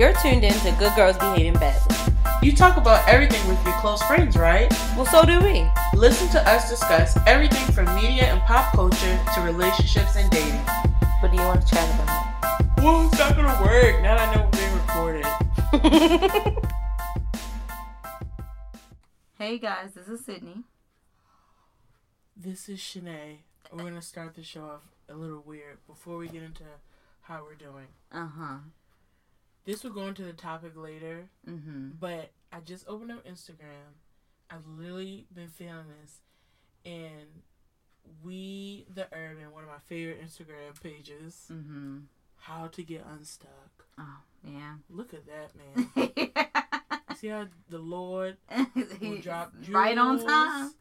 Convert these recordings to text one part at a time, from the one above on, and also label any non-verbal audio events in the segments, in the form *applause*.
You're tuned in to Good Girls Behaving Badly. You talk about everything with your close friends, right? Well, so do we. Listen to us discuss everything from media and pop culture to relationships and dating. What do you want to chat about? Well, it's not gonna work now that I know we're being recorded. *laughs* hey guys, this is Sydney. This is Shanae. We're gonna start the show off a little weird before we get into how we're doing. Uh huh. This will go into the topic later, Mm-hmm. but I just opened up Instagram. I've literally been feeling this, and we the urban, one of my favorite Instagram pages, Mm-hmm. how to get unstuck. Oh, yeah. Look at that man. *laughs* See how the Lord *laughs* will drop right on time.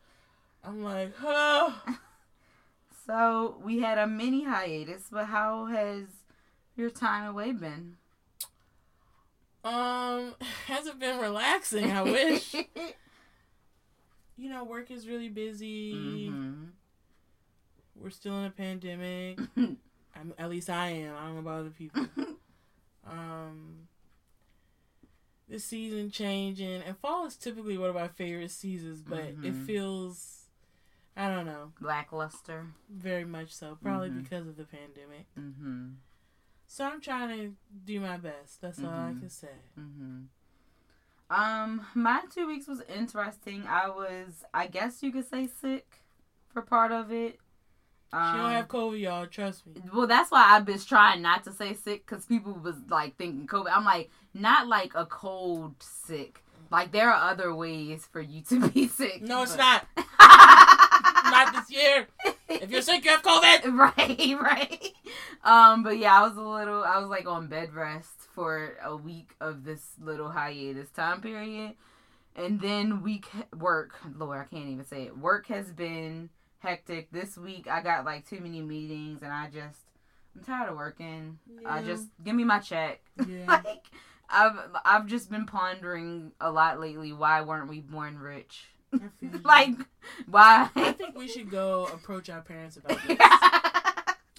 I'm like, oh. *laughs* So we had a mini hiatus, but how has your time away been? Um, *laughs* hasn't been relaxing. I wish. *laughs* you know, work is really busy. hmm We're still in a pandemic. *laughs* I'm, at least I am. I don't know about other people. Um, the season changing, and fall is typically one of my favorite seasons, but it Mhm. feels, I don't know, Lackluster. very much so. Probably Mhm. because of the pandemic. Mm-hmm. So I'm trying to do my best. That's all I Mhm. can say. Mm-hmm. Um, my two weeks was interesting. I was, I guess you could say, sick for part of it. Um, she don't have COVID, y'all. Trust me. well, that's why I've been trying not to say sick because people was like thinking COVID. I'm like, not like a cold sick. Like there are other ways for you to *laughs* be sick. No, it's but- not. *laughs* Not this year. If you're sick, you have COVID. *laughs* right, right. Um, but yeah, I was a little, I was like on bed rest for a week of this little hiatus time period, and then week work. Lord, I can't even say it. Work has been hectic this week. I got like too many meetings, and I just, I'm tired of working. I just give me my check. Yeah. *laughs* like, I've I've just been pondering a lot lately. Why weren't we born rich? *laughs* Like, why? I think we should go approach our parents about this. *laughs*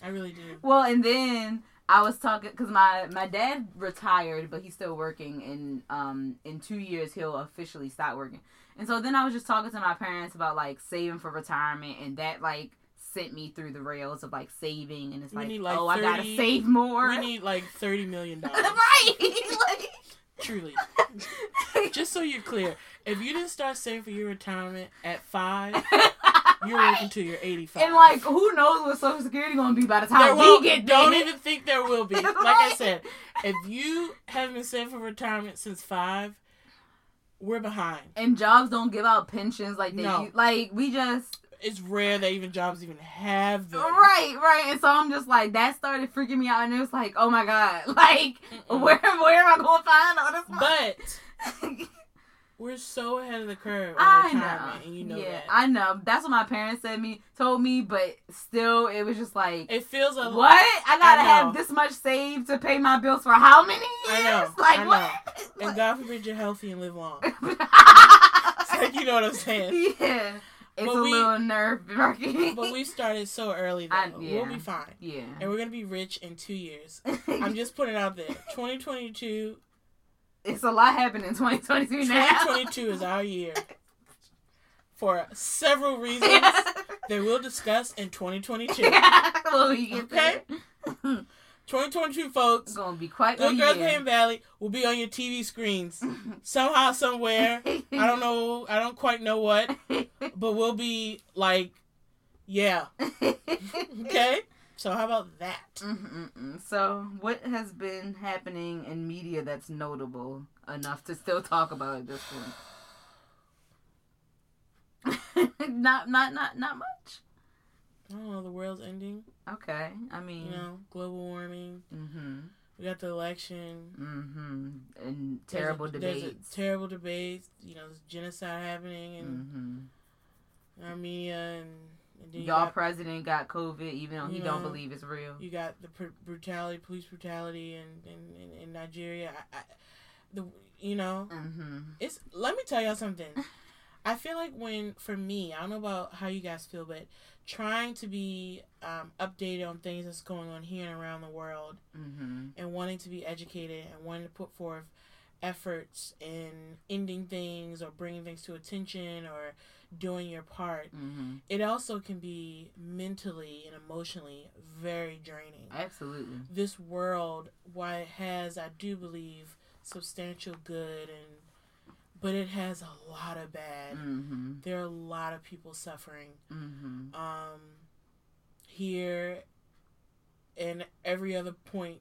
I really do. Well, and then I was talking because my my dad retired, but he's still working. And um, in two years he'll officially stop working. And so then I was just talking to my parents about like saving for retirement, and that like sent me through the rails of like saving. And it's like, like, oh, I gotta save more. We need like thirty million *laughs* dollars. right. Truly. *laughs* Just so you're clear, if you didn't start saving for your retirement at five, *laughs* you're working till you're eighty-five. and like, who knows what Social Security gonna be by the time we get done. don't even think there will be. *laughs* Like I said, if you haven't been saving for retirement since five, we're behind. and jobs don't give out pensions like they No. like we just It's rare that even jobs even have them. Right, right. And so I'm just like that started freaking me out and it was like, oh my god. *laughs* Like Mm-mm. where where am I gonna find all this money? But *laughs* we're so ahead of the curve on I retirement, know. and you know yeah, that. I know. That's what my parents said me told me, but still it was just like it feels a what? I gotta I have this much saved to pay my bills for how many years? I know, Like I know. what? And God forbid you're healthy and live long. *laughs* Like you know what I'm saying. yeah. It's But a we- little nerve wracking. But we started so early though. I- We'll be fine. Yeah. And we're gonna be rich in two years. I'm *laughs* just putting it out there. 2022 it's a lot happening in 2022 now. 2022 is our year. For several reasons *laughs* that we'll discuss in 2022. *laughs* well, we get Okay. There. 2022 It's folks. gonna be quite a Good Girls year. Pain Valley will be on your TV screens *laughs* somehow, somewhere. I don't know. I don't quite know what, *laughs* but we'll be like, yeah. *laughs* Okay. So how about that? Mm-mm-mm. So, what has been happening in media that's notable enough to still talk about at this point? not, not, not, not much. I don't know. The world's ending. Okay, I mean, You know, global warming. mm-hmm, We got the election. mm-hmm, and There's terrible there's a debates. terrible debates. You know, there's genocide happening in mm-hmm. Armenia, and, and Y'all got, president got COVID, even though he You don't believe it's real. you got the pr- brutality, police brutality, in in, in, in Nigeria. I, I, the you know, Mm-hmm. it's. Let me tell y'all something. *laughs* I feel like when for me, I don't know about how you guys feel, but trying to be um, updated on things that's going on here and around the world, Mm-hmm. and wanting to be educated and wanting to put forth efforts in ending things or bringing things to attention or doing your part, Mm-hmm. it also can be mentally and emotionally very draining. Absolutely. This world, while it has, I do believe, substantial good and but it has a lot of bad. Mm-hmm. There are a lot of people suffering. Mm-hmm. Um here and every other point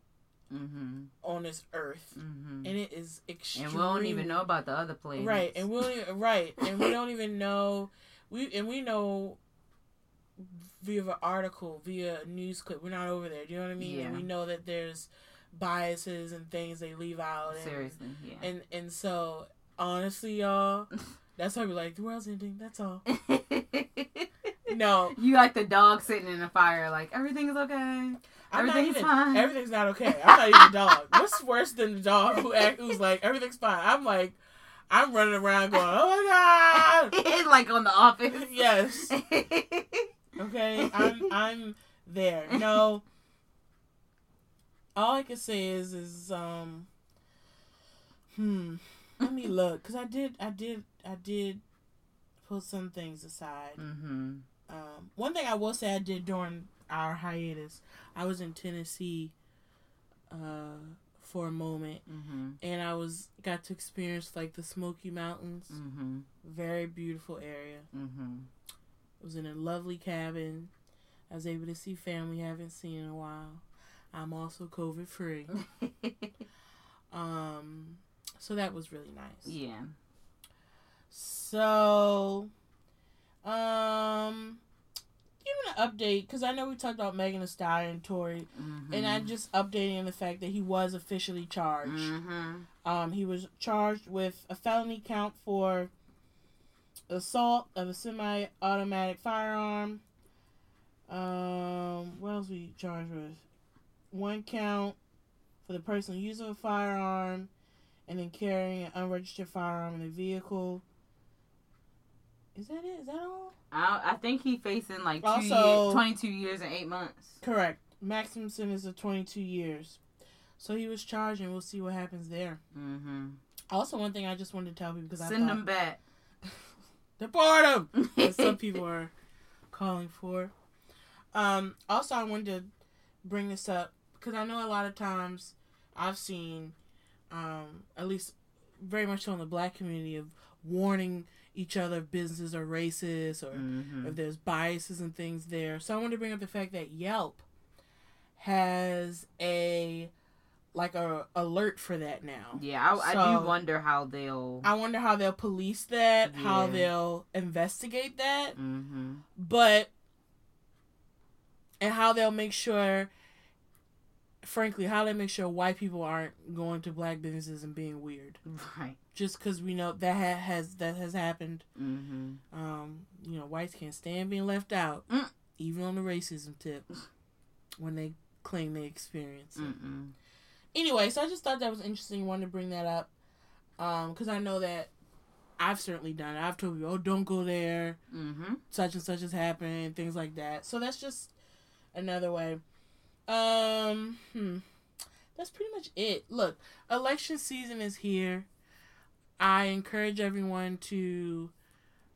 Mm-hmm. on this earth. Mm-hmm. And it is extreme. And we don't even know about the other planets. Right, and we don't even, right, and we don't even know we and we know via an article, via a news clip. We're not over there. Do you know what I mean? And we know that there's biases and things they leave out. And, Seriously, yeah. And and so honestly, y'all, that's why we're like the world's ending. That's all. *laughs* No, you like the dog sitting in the fire, like everything's okay. I'm Everything's even. fine. Everything's not okay. I'm not even a dog. *laughs* What's worse than the dog who act, who's like everything's fine? I'm like, I'm running around going, oh my god. *laughs* like on the office. Yes. Okay, I'm I'm there. No. All I can say is is um hmm let me look cuz I did I did I did put some things aside. mm-hmm. Um one thing I will say I did during our hiatus. I was in Tennessee uh for a moment Mm-hmm. and I was got to experience like the Smoky Mountains. Mm-hmm. Very beautiful area. Mm-hmm. I was in a lovely cabin. I was able to see family I haven't seen in a while. I'm also COVID free. *laughs* Um, so that was really nice. yeah. So, um, give an update because I know we talked about Megan Thee Stallion and Tory, Mm-hmm. and I'm just updating on the fact that he was officially charged. Mm-hmm. Um, he was charged with a felony count for assault of a semi-automatic firearm. Um, what else we charged with? One count for the personal use of a firearm, and then carrying an unregistered firearm in the vehicle. Is that it? Is that all? I, I think he facing like two Also- years, 22 years and eight months. Correct. Maximum sentence of 22 years. So he was charged, and we'll see what happens there. Mm-hmm. Also, one thing I just wanted to tell people because I Send him back. *laughs* Deport him. *laughs* As some people are calling for. Um, also, I wanted to bring this up because I know a lot of times I've seen, um, at least very much so in the black community, of warning each other if businesses are racist or Mm-hmm. if there's biases and things there. So I wanted to bring up the fact that Yelp has a like a alert for that now. Yeah, I, I do wonder how they'll. I wonder how they'll police that, how they'll investigate that, Mm-hmm. but and how they'll make sure frankly, how they make sure white people aren't going to black businesses and being weird. Right. Just because we know that ha- has that has happened. Mm-hmm. Um, you know, whites can't stand being left out, Mm. even on the racism tip, when they claim they experience it. Mm-mm. Anyway, so I just thought that was interesting. Wanted to bring that up because I know that I've certainly done it. I've told you, oh, don't go there. Mm-hmm. Such and such has happened, things like that. So that's just another way. Um, hmm. That's pretty much it. Look, election season is here. I encourage everyone to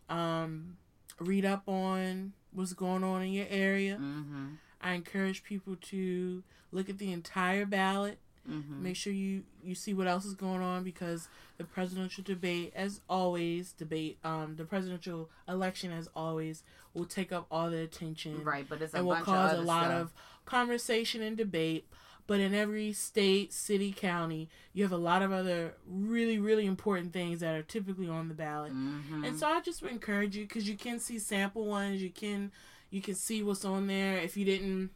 um, read up on what's going on in your area. Mm-hmm. I encourage people to look at the entire ballot. Mm-hmm. Make sure you you see what else is going on because the presidential debate, as always, debate um the presidential election, as always, will take up all the attention Right, but it's a and will cause of a lot stuff. of conversation and debate. But in every state, city, county, you have a lot of other really, really important things that are typically on the ballot. Mm-hmm. And so I just would encourage you because you can see sample ones. You can you can see what's on there. If you didn't,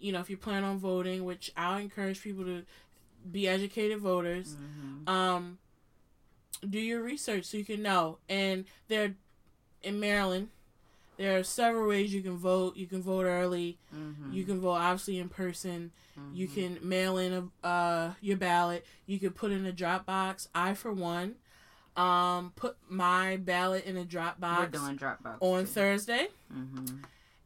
you know, if you plan on voting, which I'll encourage people to be educated voters. Mm-hmm. Um, do your research so you can know. And there, in Maryland, there are several ways you can vote. You can vote early. Mm-hmm. You can vote obviously in person. You Mhm. can mail in a, uh, your ballot. You can put in a drop box. I, for one, um, put my ballot in a Dropbox. We're doing Dropbox on too. Thursday, Mm-hmm.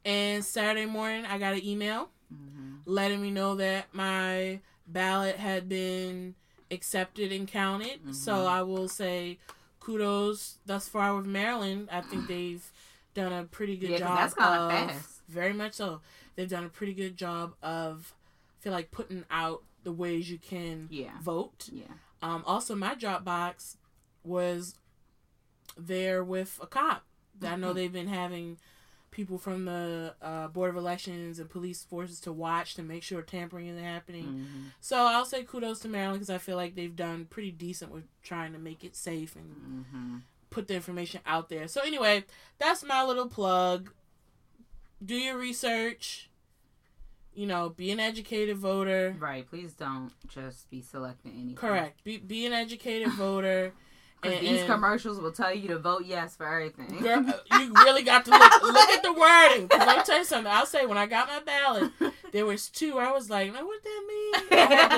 and Saturday morning I got an email Mm-hmm. letting me know that my ballot had been accepted and counted. So Mhm. I will say kudos thus far with Maryland. I think *clears throat* they've done a pretty good Yeah, job. that's kinda fast. Very much so. They've done a pretty good job of I feel like putting out the ways you can Yeah. vote. Yeah. Um, also, my Dropbox was there with a cop. I know Mhm. they've been having people from the uh, Board of Elections and police forces to watch to make sure tampering isn't happening. Mm-hmm. So I'll say kudos to Maryland because I feel like they've done pretty decent with trying to make it safe and Mm-hmm. Put the information out there. So anyway, that's my little plug. Do your research. You know, be an educated voter. Right. Please don't just be selecting anything. Correct. Be be an educated *laughs* voter. Because these commercials will tell you to vote yes for everything. Girl, *laughs* you really got to look, look at the wording. Cause let me tell you something. I'll say when I got my ballot, there was two. I was like, "Man, what that mean? I had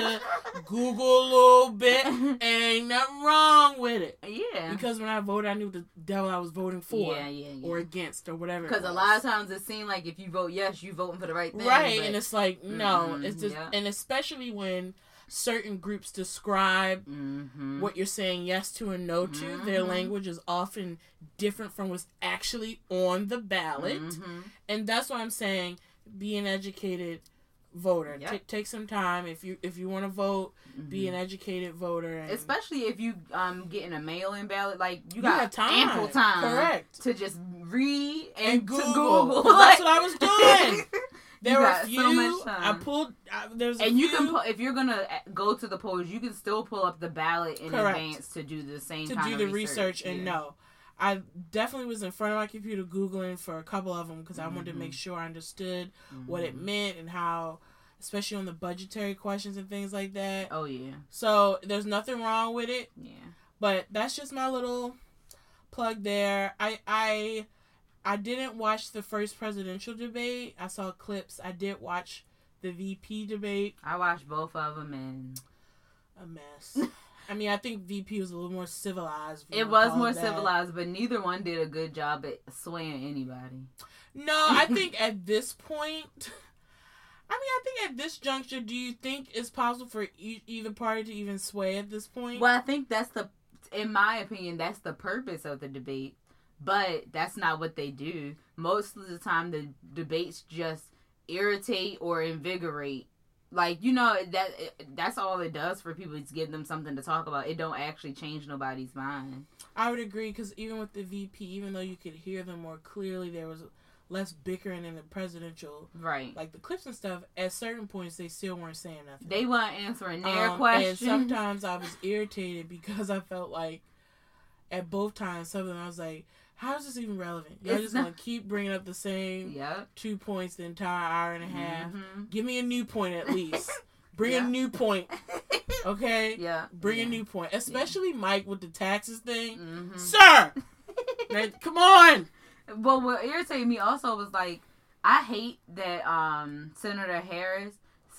to *laughs* Google a little bit, and ain't nothing wrong with it. yeah. Because when I voted, I knew the devil I was voting for yeah, yeah, yeah. or against or whatever. Because a lot of times it seems like if you vote yes, you're voting for the right thing. right, but- and it's like no, Mm-mm, it's mm-hmm, just, yeah. and especially when certain groups describe Mhm. what you're saying yes to and no to, their Mhm. language is often different from what's actually on the ballot. Mhm. and that's why I'm saying be an educated voter. Yep. Take take some time if you if you want to vote, be an Mhm. educated voter. And Especially if you um getting a mail-in ballot, like you you got time, ample time, correct? to just read and, And to Google. Google. that's what I was *laughs* doing. There were got a so few. much I pulled. I, there's a and you few can, pu- if you're gonna uh, go to the polls, you can still pull up the ballot in Correct. advance to do the same to kind do of the research, and Yeah. no. I definitely was in front of my computer googling for a couple of them because I wanted to make sure I understood what it Mhm. meant and how, especially on the budgetary questions and things like that. Oh yeah, So there's nothing wrong with it. yeah. But that's just my little plug there. I I I didn't watch the first presidential debate. I saw clips. I did watch the VP debate. I watched both of them, and A mess. *laughs* I mean, I think VP was a little more civilized. it was more that. civilized. But neither one did a good job at swaying anybody. No, I *laughs* think at this point, I mean, I think at this juncture, do you think it's possible for e- either party to even sway at this point? Well, I think that's the, in my opinion, that's the purpose of the debate. But that's not what they do. Most of the time, the debates just irritate or invigorate. Like you know that that's all it does for people. It's give them something to talk about. It don't actually change nobody's mind. I would agree because even with the VP, even though you could hear them more clearly, there was less bickering in the presidential. Right. Like the clips and stuff, at certain points they still weren't saying nothing. They weren't answering their Um, question. And sometimes I was irritated because I felt like at both times something I was like, how is this even relevant? Y'all It's just not- gonna keep bringing up the same Yep. two points the entire hour and a half. Mhm. Give me a new point at least. *laughs* Bring Yeah. a new point, *laughs* okay? yeah. Bring yeah. a new point, especially Mike with the taxes thing. Mhm. Sir, *laughs* man, come on. Well, what irritated me also was like, I hate that um Senator Harris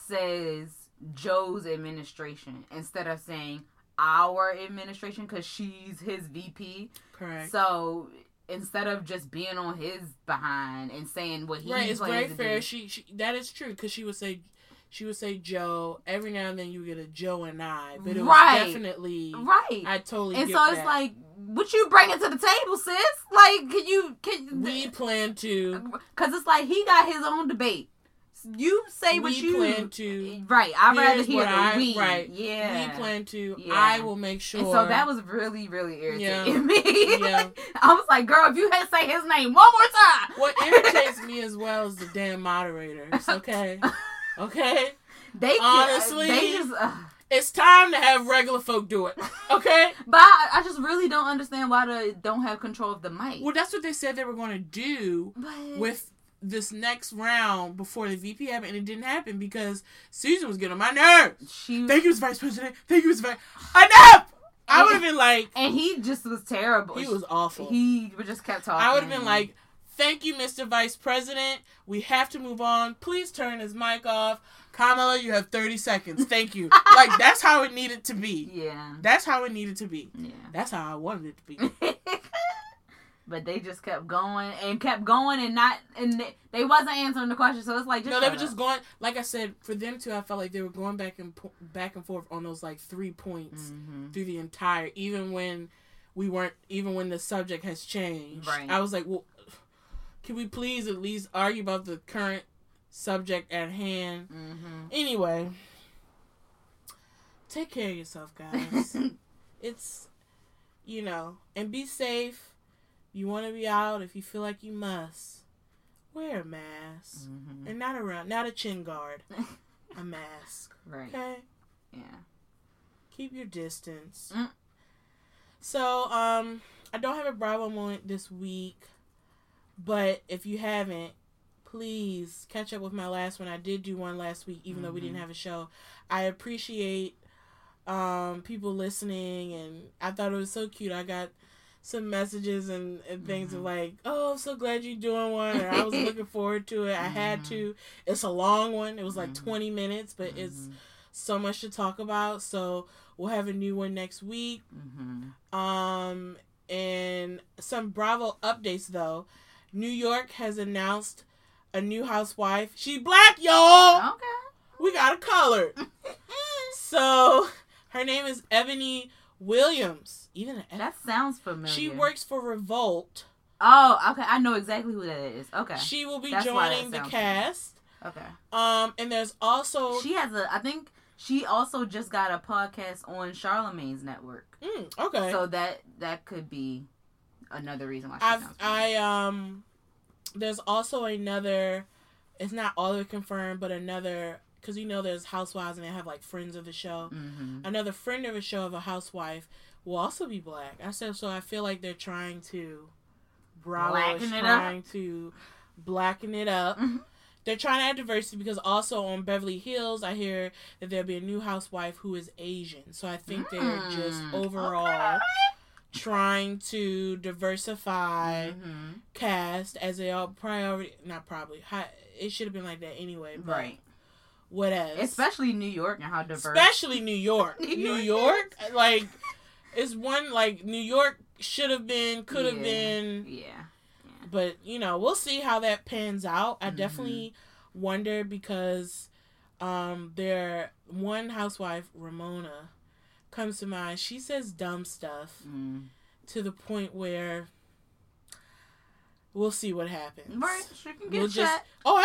says Joe's administration instead of saying our administration because she's his VP. Correct. So instead of just being on his behind and saying what he right, it's very to fair. do. She, she that is true because she would say, she would say Joe. Every now and then you get a Joe and I, but it was definitely. Right. I totally. and so it's that. like, what you bringing to the table, sis? Like, can you can we plan to. Because it's like he got his own debate. You say what we you plan to. Right. I'd rather hear the I- we. right. Yeah. We plan to. Yeah. I will make sure. And so that was really, really irritating Yeah. *laughs* me. Yeah. I was like, girl, if you had to say his name one more time. What irritates me as well is the damn moderators. Okay. *laughs* Okay. They Honestly- they just. Uh, It's time to have regular folk do it. Okay. *laughs* but I, I just really don't understand why they don't have control of the mic. Well, that's what they said they were going to do But- with this next round before the VP happened, and it didn't happen because Susan was getting on my nerves. she Thank you, Mr. Vice President. Thank you, Mr. Vice. Enough! I would have been like, and he just was terrible. he was awful. He just kept talking. I would have been like, thank you, Mr. Vice President. We have to move on. Please turn his mic off. Kamala, you have 30 seconds. Thank you. *laughs* like, that's how it needed to be. Yeah. That's how it needed to be. Yeah. That's how I wanted it to be. *laughs* but they just kept going and kept going and not and they, they wasn't answering the question. So it's like just no, they were just going. Like I said, for them too, I felt like they were going back and po- back and forth on those like three points Mhm. through the entire. Even when we weren't, even when the subject has changed, Right. I was like, well, can we please at least argue about the current subject at hand? Mhm. Anyway, take care of yourself, guys. *laughs* it's you know, and be safe. You want to be out if you feel like you must. Wear a mask. Mhm. And not around, not a chin guard. *laughs* a mask. Right. Okay? Yeah. Keep your distance. Mm. So, um, I don't have a Bravo moment this week, but if you haven't, please catch up with my last one. I did do one last week, even though we didn't Mhm. have a show. I appreciate um people listening, and I thought it was so cute. I got some messages and, and things of Mhm. like, "Oh, I'm so glad you're doing one," and I was *laughs* looking forward to it. I had Mhm. to. It's a long one. It was like Mhm. 20 minutes, but it's Mhm. so much to talk about. So we'll have a new one next week. Mhm. Um, and some Bravo updates though. New York has announced a new housewife. She black, y'all. Okay. We got a color. *laughs* so her name is Eboni Williams. Even. That sounds familiar. She works for Revolt. Oh, okay. I know exactly who that is. Okay. She will be That's joining the cast. Okay. Um, and there's also She has a. I think she also just got a podcast on Charlemagne's network. Mm, okay. So that that could be another reason why sounds. I um there's also another it's not all confirmed but another because you know there's housewives and they have like friends of the show Mhm. another friend of a show of a housewife will also be black i said so i feel like they're trying to bravo is Blacken it up. trying to blacken it up Mhm. they're trying to add diversity because also on beverly hills i hear that there'll be a new housewife who is asian so i think they're just Mm, overall okay. trying to diversify Mhm. cast as they all probably not probably it should have been like that anyway but Right. Whatever Especially New York and how diverse. especially new york New *laughs* new York york like it's one like new york should have been could have Yeah. been Yeah. but you know we'll see how that pans out i Mhm. definitely wonder because um their one housewife ramona comes to mind she says dumb stuff Mm. to the point where we'll see what happens. Right. She can get We'll just- oh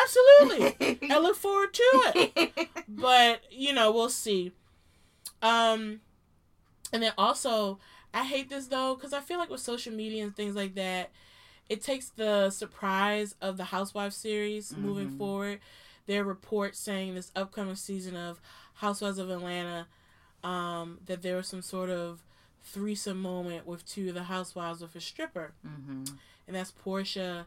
absolutely. *laughs* I look forward to it. But you know we'll see. Um and then also i hate this though because i feel like with social media and things like that it takes the surprise of the Housewives series moving Mhm. forward. There report saying this upcoming season of housewives of atlanta um that there was some sort of threesome moment with two of the housewives with a stripper. Hmm and that's Porsha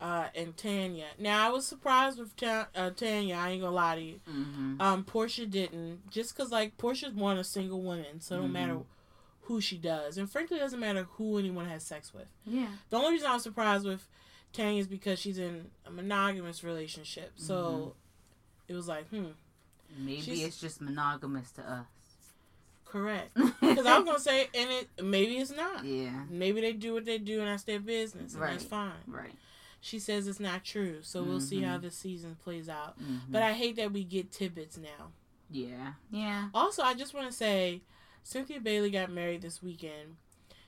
uh, and Tanya. Now I was surprised with Ta- uh, Tanya. I ain't gonna lie to you. hmm Um, Porsha didn't just because like Porsha's one a single woman, so it don't Mhm. matter who she does, and frankly, it doesn't matter who anyone has sex with. Yeah. The only reason I was surprised with Tanya is because she's in a monogamous relationship, so it was like, hmm, Maybe She's- it's just monogamous to us. Correct. *laughs* Because I was gonna say, and it maybe it's not. Yeah. Maybe they do what they do, and that's their business, and that's fine. Right. She says it's not true, so we'll see how this season plays out. Mhm. But I hate that we get tidbits now. yeah. Yeah. Also, I just want to say, Cynthia Bailey got married this weekend.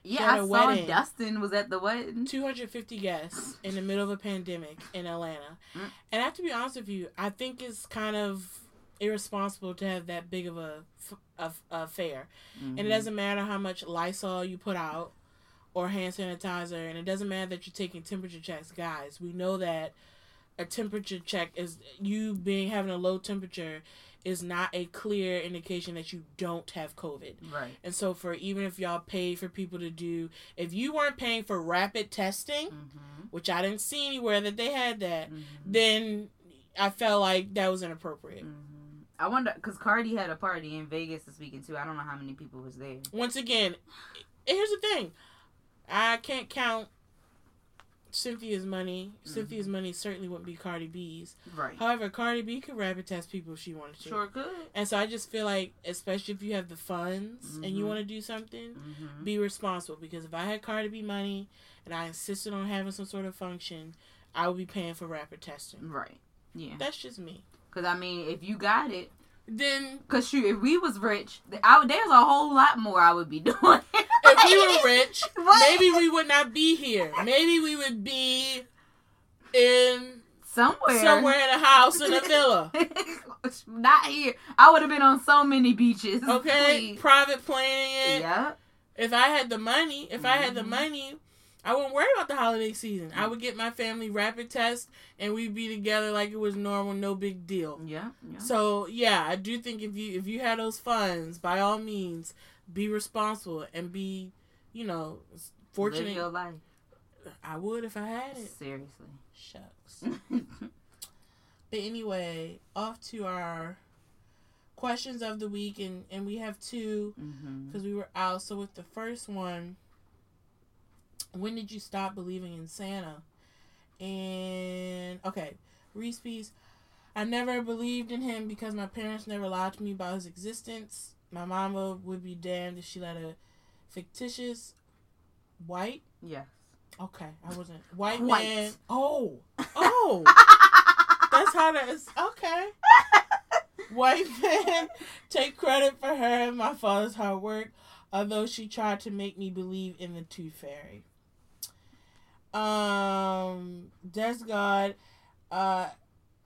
Yeah. I saw wedding. Dustin was at the wedding. 250 guests in the middle of a pandemic in Atlanta. Mm. And I have to be honest with you, I think it's kind of irresponsible to have that big of a, f- a, a fair. And it Mhm. doesn't matter how much Lysol you put out or hand sanitizer, and it doesn't matter that you're taking temperature checks. Guys, we know that a temperature check is you being having a low temperature is not a clear indication that you don't have COVID. Right. And so for even if y'all pay for people to do if you weren't paying for rapid testing, Mm-hmm. which I didn't see anywhere that they had that, Mm-hmm. then I felt like that was inappropriate. hmm I wonder because Cardi had a party in Vegas this weekend too. I don't know how many people was there. Once again, here's the thing. I can't count Cynthia's money. Cynthia's money certainly wouldn't be Cardi B's. Right. However, Cardi B could rapid test people if she wanted to. Sure could. And so I just feel like, especially if you have the funds and you Mhm. want to do something, Mm-hmm. be responsible. Because if I had Cardi B money and I insisted on having some sort of function, I would be paying for rapid testing. Right. Yeah. That's just me. Because I mean, if you got it, Then because shoot, if we was rich, I, would- there's a whole lot more I would be *laughs* doing. if we were *laughs* rich, What? maybe we would not be here. Maybe we would be in somewhere, somewhere in a house in a *laughs* villa. Not here. I would have been on so many beaches. Okay, Please. private planning it. Yeah. If I had the money, if I had the Mhm. money, I wouldn't worry about the holiday season. I would get my family rapid test, and we'd be together like it was normal, no big deal. Yeah. Yeah. So yeah, I do think if you if you had those funds, by all means, be responsible and be, you know, fortunate. Live your life. I would if I had it. Seriously. Shucks. *laughs* But anyway, off to our questions of the week, and and we have two hmm because we were out. So with the first one, when did you stop believing in Santa? And okay, Reese P. I never believed in him because my parents never lied to me about his existence. My mama would be damned if she let a fictitious white Yes. okay, I wasn't white, White. man. Oh, oh, *laughs* that's how that is. Okay, white man take credit for her and my father's hard work, although she tried to make me believe in the Tooth Fairy. Um, Des God, uh,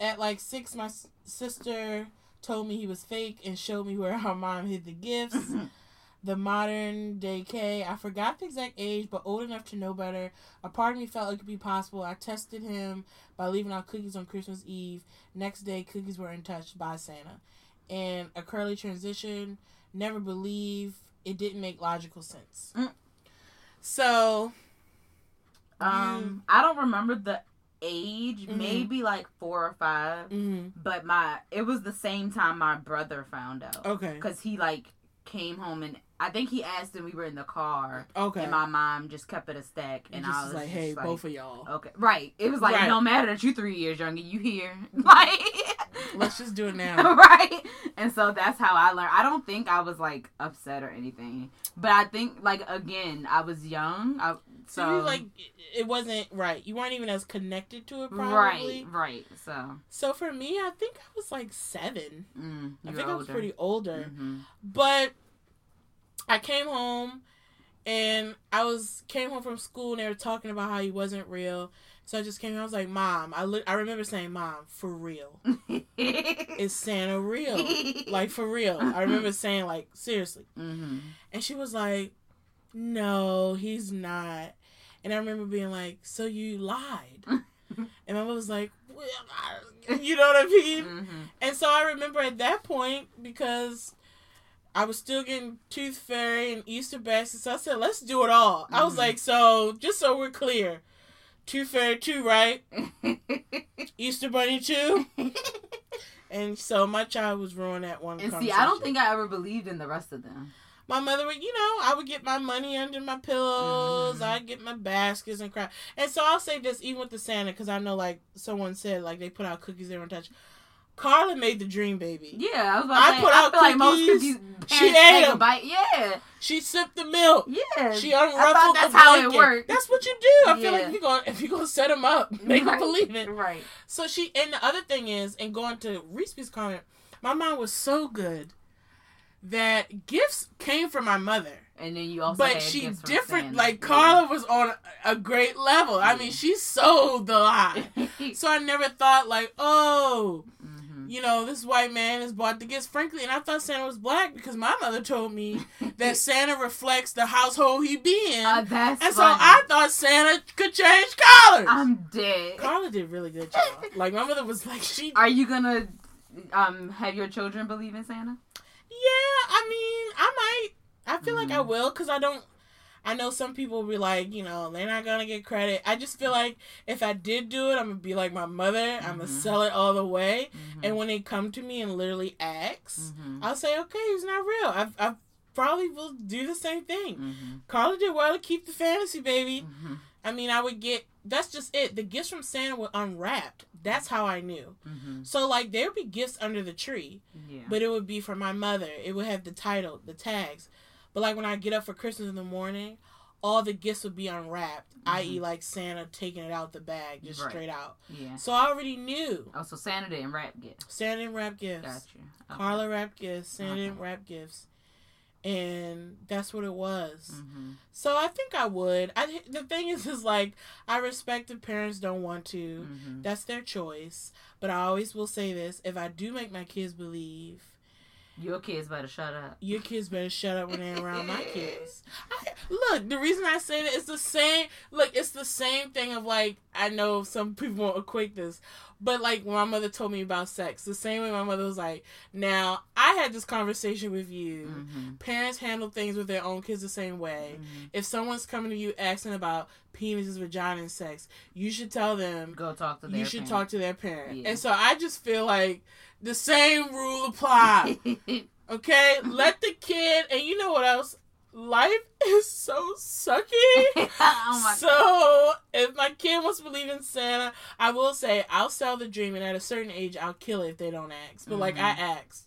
at like six, my s- sister told me he was fake and showed me where *laughs* our mom hid the gifts. the modern day K. I forgot the exact age, but old enough to know better. A part of me felt it could be possible. I tested him by leaving out cookies on Christmas Eve. Next day, cookies were untouched by Santa. And a curly transition. Never believe it didn't make logical sense. Mm. So, Um, I don't remember the age. Mhm. Maybe like four or five. mm, But my it was the same time my brother found out okay, because he like came home and I think he asked and we were in the car okay. and my mom just kept it a stack and I was like, hey, like, both of y'all, Okay, right. It was like Right. no matter that you three years younger, you here, *laughs* like let's just do it now. *laughs* right. And so that's how I learned. I don't think I was like upset or anything, but I think like again, I was young. I, So, you, like, it- wasn't right. You weren't even as connected to it, probably. right, right. So So for me, I think I was like seven. mm, I think I was pretty older. Mhm. But I came home and I was came home from school and they were talking about how he wasn't real. So I just came. home, I was like, "Mom," I look. I remember saying, "Mom, for real, *laughs* is Santa real? *laughs* like for real?" I remember saying, like, seriously. Mhm. And she was like, "No, he's not." And I remember being like, "So you lied?" *laughs* and my mother was like, well, "You know what I mean?" Mhm. And so I remember at that point because I was still getting Tooth Fairy and Easter baskets. So I said, "Let's do it all." I was Mhm. like, "So just so we're clear, Tooth Fairy two, right? *laughs* Easter Bunny two." *laughs* And so my child was ruined at one. and see, I don't think I ever believed in the rest of them. My mother would, you know, I would get my money under my pillows. Mhm. I'd get my baskets and crap. And so I'll say this, even with the Santa, because I know, like someone said, like they put out cookies they don't touch. Carla made the dream baby. Yeah, I was about I to say, put I out feel like most cookies. cookies She ate a bite. Yeah, She sipped the milk. yeah. She unruffled that's the how it blanket. worked. That's what you do. I feel like Yeah. if you go if *laughs* you're gonna set them up, make them Right. believe it. Right. So she and the other thing is, and going to Reese's comment, my mom was so good that gifts came from my mother. And then you also but had she different. Like Yeah. Carla was on a great level. I mean, she sold the lot. *laughs* so I never thought like, oh, Mhm. you know, this white man has bought the gifts. Frankly, and I thought Santa was black because my mother told me *laughs* that Santa reflects the household he be in. Uh, that's and so. I thought Santa could change colors. I'm dead. Carla did really good job. Like my mother was like, she. Are you gonna um have your children believe in Santa? Yeah, I mean, I might. I feel like I Mhm. will because I don't. I know some people will be like, you know, they're not gonna get credit. I just feel like if I did do it, I'm gonna be like my mother. I'm gonna sell it all the way. Mhm. And when they come to me and literally ask, Mhm. I'll say, okay, he's not real. I I probably will do the same thing. Carla did well to keep the fantasy, baby. Mhm. I mean, I would get that's just it. The gifts from Santa were unwrapped. That's how I knew. Mm-hmm. So like there would be gifts under the tree, Yeah. but it would be for my mother. It would have the title, the tags. But like when I get up for Christmas in the morning, all the gifts would be unwrapped, i.e., like Santa taking it out the bag just Right. straight out. yeah. So I already knew Oh, so Santa didn't wrap gifts. Santa didn't wrap gifts. Got you. Okay. Carla wrapped gifts. Santa Okay. didn't wrap gifts. And that's what it was. Mm-hmm. So I think I would. I the thing is, is like I respect if parents don't want to. Mm-hmm. That's their choice. But I always will say this: if I do make my kids believe, Your kids better shut up. your kids better shut up when they're around my *laughs* kids. I, look, the reason I say that is the same. Look, it's the same thing of like I know some people won't equate this, but like when my mother told me about sex, the same way my mother was like, "Now I had this conversation with you." Mm-hmm. Parents handle things with their own kids the same way. If someone's coming to you asking about penises, vagina, and sex, you should tell them Go talk to their you should parents. talk to their parent. Yeah. And so I just feel like the same rule apply. *laughs* okay, let the kid, and you know what else? Life *laughs* is so sucky. *laughs* oh my so if my kid wants to believe in Santa, I will say I'll sell the dream, and at a certain age, I'll kill it if they don't ask. But like I Mhm. asked.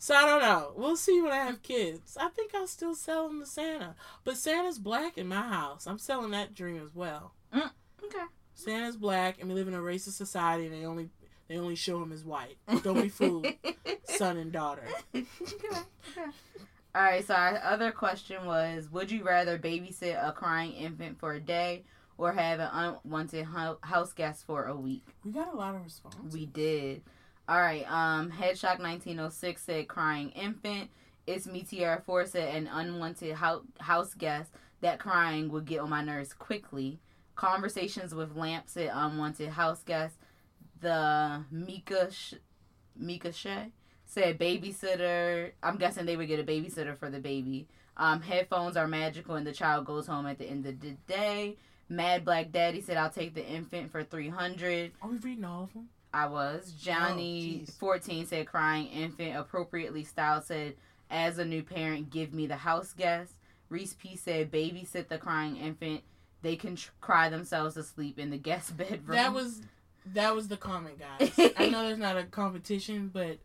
So I don't know. We'll see when I have kids. I think I'll still sell them to Santa. But Santa's black in my house. I'm selling that dream as well. Okay. Santa's black, and we live in a racist society, and they only they only show him as white. Don't be fooled, *laughs* son and daughter. *laughs* All right. So our other question was: Would you rather babysit a crying infant for a day, or have an unwanted house guest for a week? We got a lot of responses. We did. All right. Um, Headshock 1906 said crying infant. It's me, Tierra Four said an unwanted hou- house guest that crying would get on my nerves quickly. Conversations with lamps said unwanted house guest. The Mika Sh- Mika Shea said babysitter. I'm guessing they would get a babysitter for the baby. Um, headphones are magical and the child goes home at the end of the day. Mad Black Daddy said I'll take the infant for 300. Are we reading all of them? I was. Johnny jeez. 14 said crying infant appropriately styled said as a new parent give me the house guest. Reese P said babysit the crying infant. They can tr- cry themselves to sleep in the guest *laughs* bedroom. That was that was the comment, guys. *laughs* I know there's not a competition, but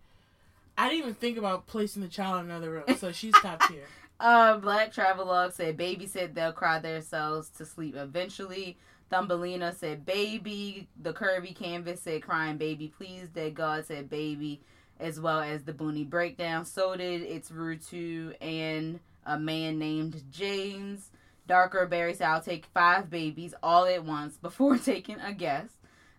I didn't even think about placing the child in another room, so she's top *laughs* tier. Uh, Black Travelog said Baby said they'll cry themselves to sleep eventually. Thumbelina said baby. The curvy canvas said crying baby, please. Dead God said baby, as well as the Booney breakdown. So did it's Rutu and a man named James. Darker Barry said I'll take five babies all at once before *laughs* taking a guess.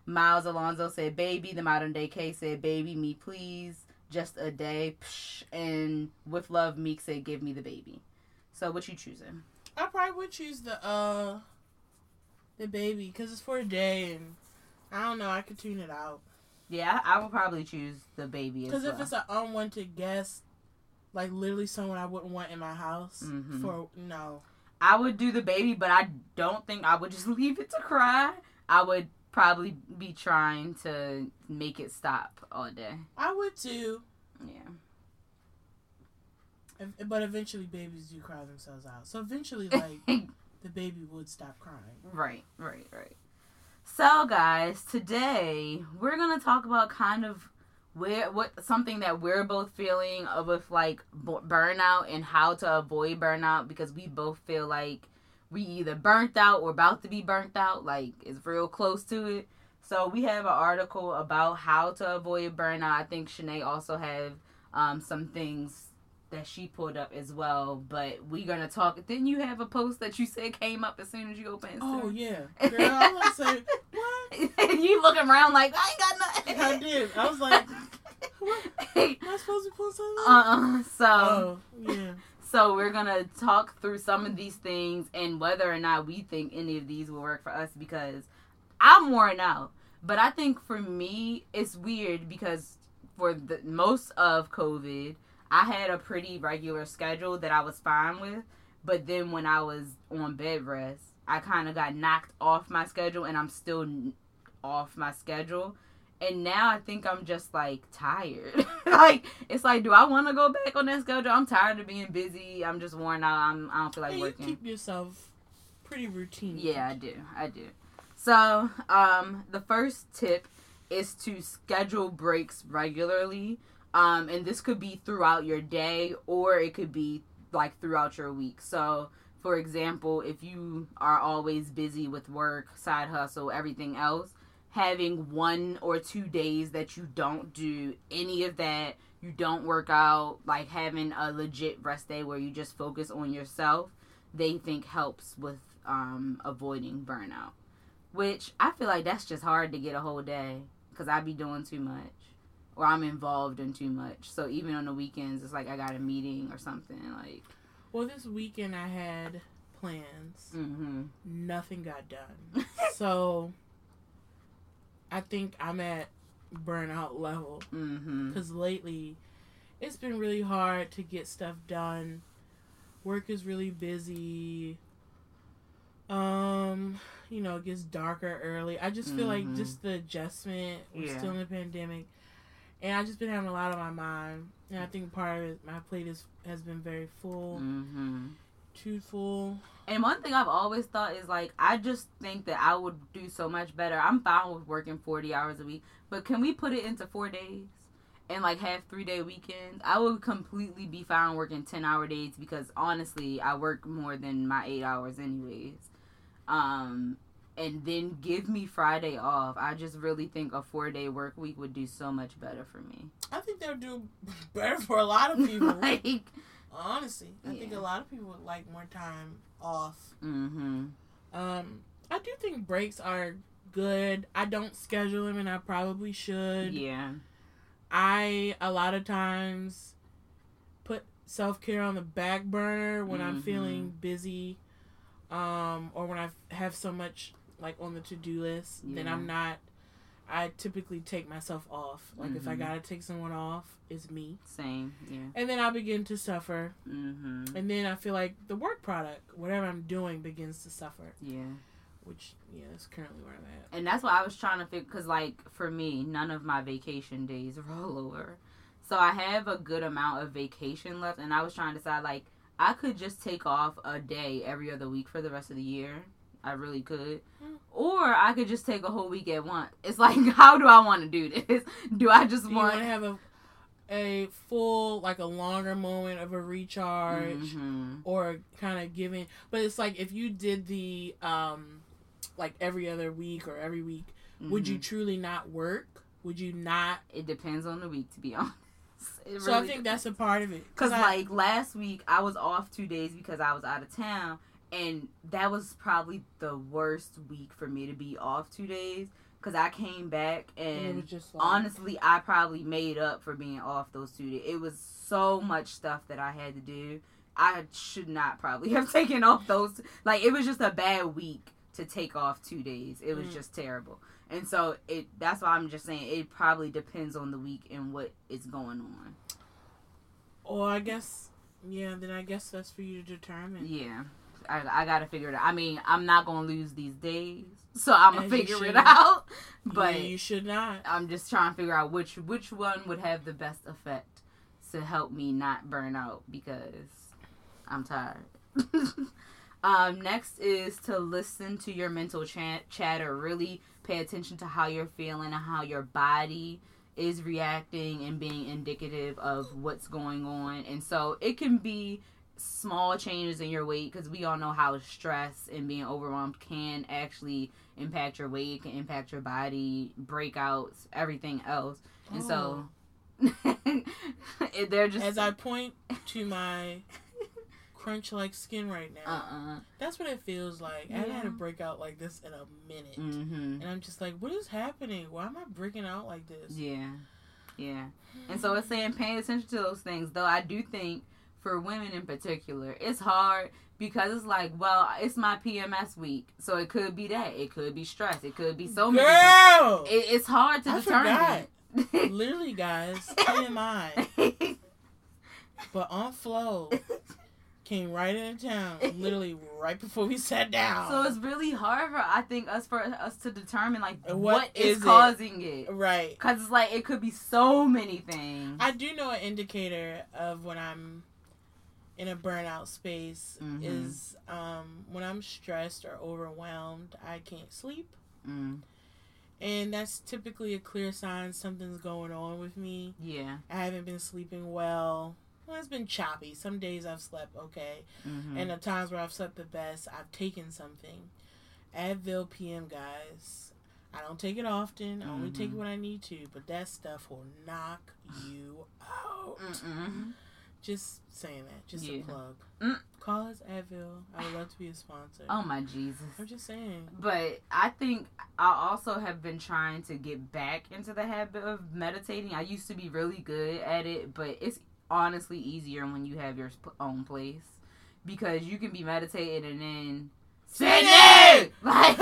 Miles Alonso said baby. The modern day K said baby me please. Just a day. Psh. And with love Meek said give me the baby. So what you choosing? I probably would choose the uh the baby because it's for a day, and I don't know. I could tune it out Yeah, I would probably choose the baby as because well. if it's an unwanted guest, like literally someone I wouldn't want in my house Mhm. for no. I would do the baby, but I don't think I would just *laughs* leave it to cry. I would probably be trying to make it stop all day. I would too. Yeah. If- But eventually, babies do cry themselves out. So eventually, like *laughs* the baby would stop crying. Right, right, right. So, guys, today we're gonna talk about kind of where what something that we're both feeling of with like bu- burnout and how to avoid burnout because we both feel like we either burnt out or about to be burnt out, like it's real close to it. So we have an article about how to avoid burnout. I think Shanae also have um, some things that she pulled up as well. But we're gonna talk. Didn't you have a post that you said came up as soon as you opened? Oh yeah, *laughs* girl. I was say what? you looking around like I ain't got nothing. I did. I was like, *laughs* what? Am I supposed to pull something? uh, so oh yeah. So we're gonna talk through some of these things and whether or not we think any of these will work for us because I'm worn out. But I think for me it's weird because for the most of COVID, I had a pretty regular schedule that I was fine with. But then when I was on bed rest, I kind of got knocked off my schedule and I'm still off my schedule. And now I think I'm just like tired. *laughs* like it's like, do I want to go back on that schedule? I'm tired of being busy. I'm just worn out. I'm I don't feel like you working. keep yourself pretty routine. Yeah, I do. I do. So, um, the first tip is to schedule breaks regularly. Um, and this could be throughout your day or it could be like throughout your week. So, for example, if you are always busy with work, side hustle, everything else, having one or two days that you don't do any of that, you don't work out, like having a legit rest day where you just focus on yourself, they think helps with um, avoiding burnout. Which I feel like that's just hard to get a whole day because I'd be doing too much or I'm involved in too much. So even on the weekends, it's like I got a meeting or something. Like, Well, this weekend I had plans. mm-hmm. Nothing got done. *laughs* so I think I'm at burnout level mm-hmm. because lately it's been really hard to get stuff done. Work is really busy. Um, you know, it gets darker early. I just feel like Mhm. just the adjustment. We're Yeah. still in the pandemic, and I just been having a lot on my mind. And I think part of it, my plate is has been very full, Mm-hmm. Full. And one thing I've always thought is like I just think that I would do so much better. I'm fine with working 40 hours a week, but can we put it into four days and like have three day weekends? I would completely be fine working 10 hour days because honestly, I work more than my eight hours anyways. Um, and then give me Friday off. I just really think a four day work week would do so much better for me. I think they'll do *laughs* better for a lot of people. *laughs* like, Honestly, I think a lot of people would like more time off. mm-hmm. Um, I do think breaks are good. I don't schedule them, and I probably should. Yeah. I a lot of times put self care on the back burner when I'm Mhm. feeling busy, um, or when I have so much like on the to do list. Then I'm not. I typically take myself off. Like if I Mhm. gotta take someone off, it's me, Same. Yeah. and then I begin to suffer. Mm-hmm. And then I feel like the work product, whatever I'm doing, begins to suffer. Yeah. Which, yeah, that's currently where I'm at. And that's why I was trying to figure, because, like, for me, none of my vacation days roll *laughs* over. So I have a good amount of vacation left, and I was trying to decide, like, I could just take off a day every other week for the rest of the year. I really could. Mm. Or I could just take a whole week at once. It's like, *laughs* how do I want to do this? *laughs* Do I just want to have a a full, like a longer moment of a recharge, Mhm. or kind of giving? But it's like if you did the um, like every other week or every week, would you Mhm. truly not work? Would you not? It depends on the week, to be *laughs* honest. So I think depends. that's a part of it. Cause I- like last week I was off two days because I was out of town, and that was probably the worst week for me to be off two days. Cause I came back and it was just like, honestly I probably made up for being off those two days. It was so much stuff that I had to do. I should not probably *laughs* have taken off those. Like it was just a bad week to take off two days. It was Mm. just terrible. And so it that's why I'm just saying it probably depends on the week and what is going on. Or I guess, yeah. Then I guess that's for you to determine. Yeah, I, I gotta figure it out. I mean, I'm not gonna lose these days, *laughs* so I'm gonna figure it out. But yeah, you should not. I'm just trying to figure out which which one would have the best effect to help me not burn out because I'm tired. *laughs* um, next is to listen to your mental chat chatter. Really pay attention to how you're feeling and how your body is reacting and being indicative of what's going on. And so it can be small changes in your weight because we all know how stress and being overwhelmed can actually impact your weight, can impact your body, breakouts, everything else. And so *laughs* they're just As I point to my crunch like skin right now, uh-uh. that's what it feels like. I haven't had Yeah. a breakout like this in a minute. Mm-hmm. And I'm just like, what is happening? Why am I breaking out like this? Yeah. Yeah. And so it's saying pay attention to those things. Though I do think for women in particular, it's hard because it's like, well, it's my PMS week. So it could be that. It could be stress. It could be so many Girl! It, it's hard to I determine. *laughs* Literally, guys, TMI. But on flow came right into town, literally right before we sat down. so it's really hard for I think us for us to determine like What what is, is it? causing it. right. Cause it's like it could be so many things. I do know an indicator of when I'm in a burnout space Mhm. is um, when I'm stressed or overwhelmed, I can't sleep. Mm. And that's typically a clear sign something's going on with me. Yeah. I haven't been sleeping well. well it's been choppy. Some days I've slept okay. Mm-hmm. And the times where I've slept the best, I've taken something. Advil PM, guys. I don't take it often. I only take it Mhm. when I need to. But that stuff will knock you out. Mm-mm. Just saying that. Just Yeah. a plug. Mm. Call us Advil. I would love to be a sponsor. Oh my Jesus. I'm just saying. But I think I also have been trying to get back into the habit of meditating. I used to be really good at it, but it's honestly easier when you have your own place because you can be meditating and then Sydney, *laughs* like,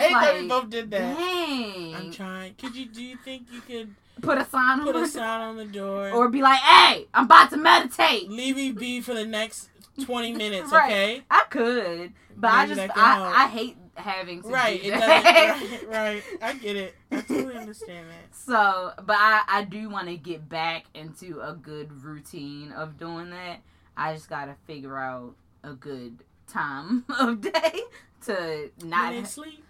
I hate that we both did that. dang, I'm trying. Could you? Do you think you could put a sign put on a sign on the door or be like, "Hey, I'm about to meditate." leave me be for the next 20 *laughs* minutes? Right. Okay. I could, but I just help. I, I hate having to Right. do that. doesn't. *laughs* Right, right. I get it. I totally understand that. So, but I, I do want to get back into a good routine of doing that. I just got to figure out a good time *laughs* of day to not. sleep.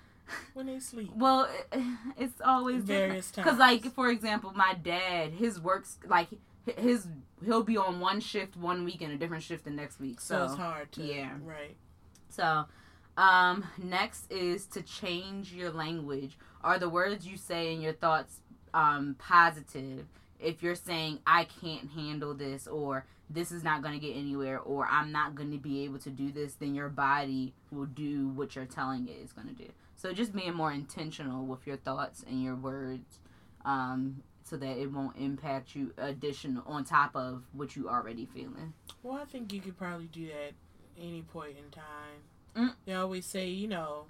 When they sleep. well, *sighs* it's always Various times. Because, like, for example, my dad, his works, like, his, he'll be on one shift one week and a different shift the next week. so, So, it's hard to. yeah. Right. So, um, next is to change your language. Are the words you say and your thoughts um, positive? If you're saying I can't handle this, or this is not going to get anywhere, or I'm not going to be able to do this, then your body will do what you're telling it is going to do. So just being more intentional with your thoughts and your words, um, so that it won't impact you additional on top of what you already feeling. Well, I think you could probably do that any point in time. Mm. They always say, you know,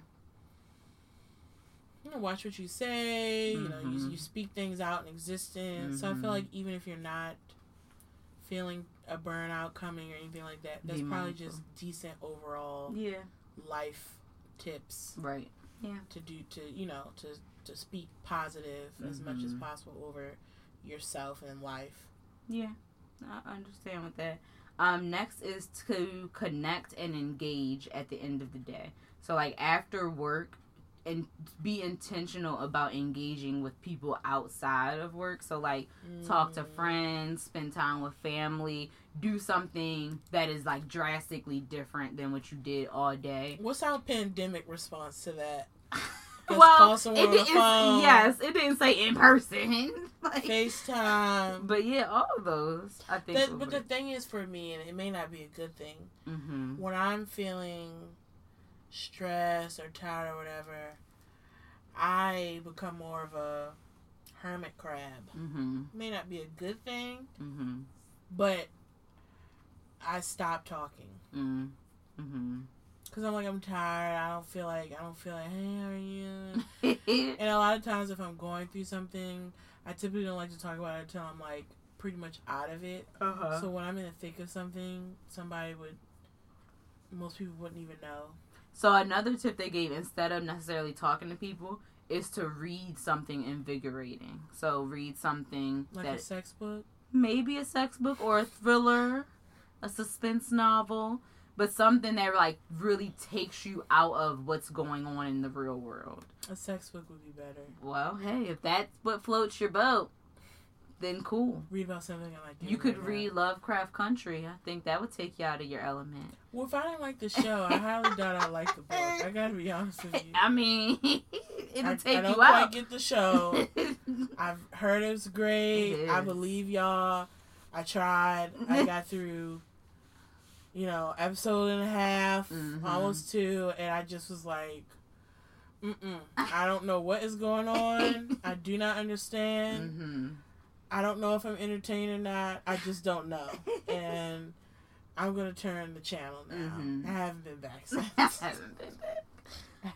you know, watch what you say. You know, you, Mhm. you speak things out in existence. So I feel like even if you're not feeling a burnout coming or anything like that, that's Be probably mindful. just decent overall Yeah. life tips Right. To do to you know to to speak positive as much as Mhm. possible over yourself and life. Yeah, I understand with that. Um, next is to connect and engage at the end of the day. So, like after work, and be intentional about engaging with people outside of work. So, like talk to Mm. friends, spend time with family, do something that is like drastically different than what you did all day. What's our pandemic response to that? *laughs* Well, it, did- the it's- phone. yes, it didn't say in person. *laughs* like, FaceTime. but yeah, all of those I think. That, but the thing is, for me, and it may not be a good thing, mm-hmm. when I'm feeling stressed or tired or whatever, I become more of a hermit crab. Mm-hmm. May not be a good thing, Mm-hmm. but I stop talking Mm-hmm. Mm-hmm. because I'm like I'm tired. I don't feel like I don't feel like hey, how are you? *laughs* And a lot of times, if I'm going through something, I typically don't like to talk about it until I'm like pretty much out of it. uh-huh. So when I'm in the thick of something, somebody would, most people wouldn't even know. So another tip they gave instead of necessarily talking to people is to read something invigorating. So read something Like that a sex book. maybe a sex book or a thriller, a suspense novel, but something that like really takes you out of what's going on in the real world. A sex book would be better. Well, hey, if that's what floats your boat, then cool. Read about something I like. You could read Lovecraft Country. I think that would take you out of your element. Well, if I didn't like the show, I highly *laughs* doubt I like the book. I gotta be honest with you. I mean, *laughs* it'll I, take I don't you quite out. get the show. *laughs* I've heard it was great. It I believe y'all. I tried. I got through, you know, episode and a half, Mhm. almost two, and I just was like, mm-mm. I don't know what is going on. *laughs* I do not understand. hmm I don't know if I'm entertained or not. I just don't know. *laughs* And I'm going to turn the channel now. Mhm. I haven't been back *laughs* since. haven't been back.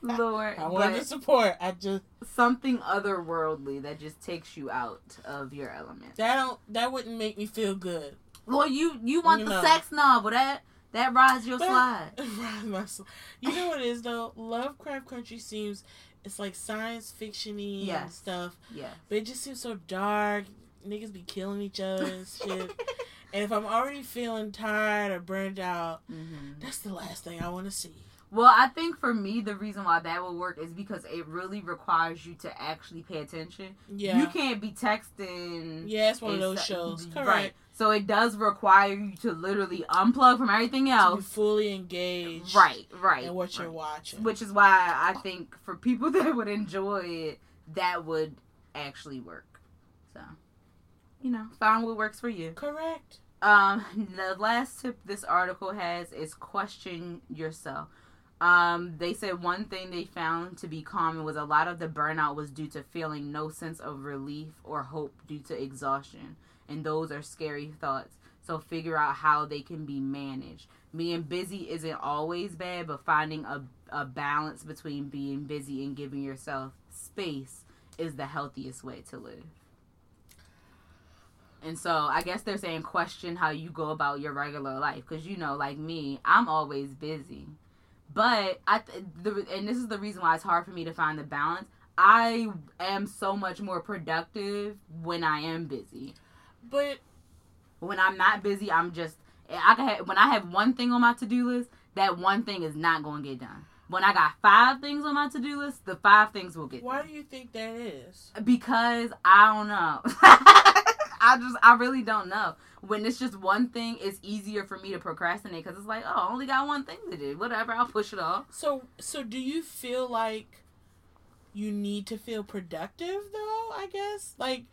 Lord, I want to support. I just something otherworldly that just takes you out of your element. that don't that wouldn't make me feel good. Well, you you want You the know. sex novel that that rides your But- slide. *laughs* Ride my sl- you know what it is though? Lovecraft Country seems it's like science fictiony and stuff, Yeah. but it just seems so dark. Niggas be killing each other and *laughs* shit. and if I'm already feeling tired or burned out, hmm that's the last thing I want to see. Well, I think for me, the reason why that would work is because it really requires you to actually pay attention. Yeah. You can't be texting. yeah, it's one of those shows. Correct. Right. So it does require you to literally unplug from everything To be else. fully engaged. Right, right. In what you're watching. Which is why I think for people *laughs* that would enjoy it, that would actually work. So, you know, find what works for you. Correct. Um, the last tip this article has is question yourself. Um, they said one thing they found to be common was a lot of the burnout was due to feeling no sense of relief or hope due to exhaustion. And those are scary thoughts. So figure out how they can be managed. Being busy isn't always bad, but finding a, a balance between being busy and giving yourself space is the healthiest way to live. And so I guess they're saying question how you go about your regular life because you know, like me, I'm always busy. But I th- the, and this is the reason why it's hard for me to find the balance. I am so much more productive when I am busy. But When I'm not busy, I'm just I can have, when I have one thing on my to do list, that one thing is not going to get done. When I got five things on my to do list, the five things will get done. why done do you think that is? because I don't know. *laughs* I just I really don't know. When it's just one thing, it's easier for me to procrastinate because it's like, oh, I only got one thing to do. Whatever, I'll push it off. So so do you feel like you need to feel productive though, I guess? Like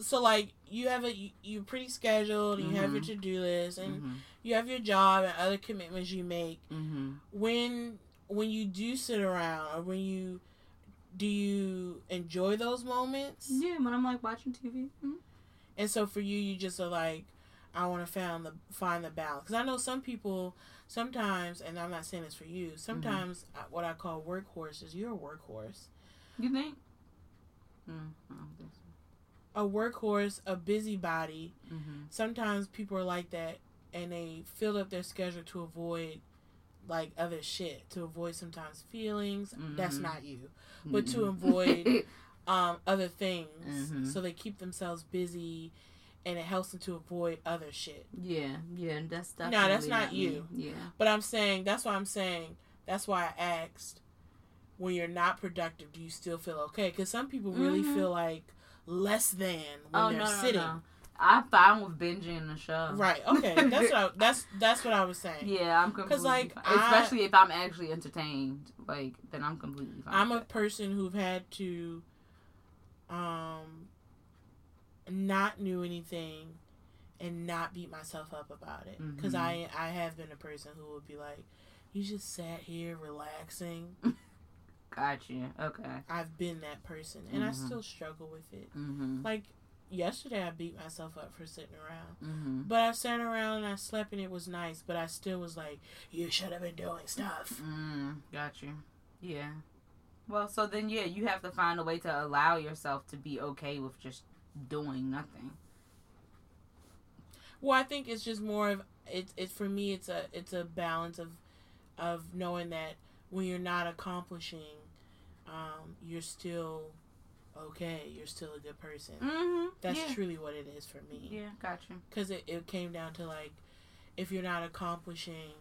so like you have a you, you're pretty scheduled and you have your Mhm. to-do list and Mm-hmm. you have your job and other commitments you make. Mm-hmm. When when you do sit around or when you do you enjoy those moments? Yeah, when I'm like watching TV. And so for you, you just are like, I want to find the find the balance. Because I know some people sometimes, and I'm not saying this for you. Sometimes uh what I call workhorses. You're a workhorse. You think? Mm, I don't think so. A workhorse, a busybody. Mm-hmm. Sometimes people are like that, and they fill up their schedule to avoid like other shit, to avoid sometimes feelings. That's Mhm. not you, but to avoid *laughs* um other things. Mhm. So they keep themselves busy, and it helps them to avoid other shit. yeah, yeah, that's No, that's not me. you. Yeah. But I'm saying that's why I'm saying that's why I asked when you're not productive, do you still feel okay? Because some people really Mhm. feel like less than when Oh they're no, no, sitting. no. I'm fine with binging the show. Right. Okay. That's what I, *laughs* that's that's what I was saying. Yeah, I'm completely. like, fine. I- especially if I'm actually entertained, like then I'm completely fine. I'm a person who've had to um not knew anything and not beat myself up about it because Mhm. I I have been a person who would be like, you just sat here relaxing. *laughs* Got you. Okay. I've been that person and I Mhm. still struggle with it. Mm-hmm. Like yesterday, I beat myself up for sitting around. Mm-hmm. But I sat around and I slept and it was nice. But I still was like, you should have been doing stuff. Mm, got you. Yeah. Well, so then yeah, you have to find a way to allow yourself to be okay with just doing nothing. Well, I think it's just more of it's it's for me. It's a it's a balance of of knowing that when you're not accomplishing, um, you're still okay. You're still a good person. Mm-hmm. That's yeah. truly what it is for me. Yeah, gotcha. because it, it came down to like if you're not accomplishing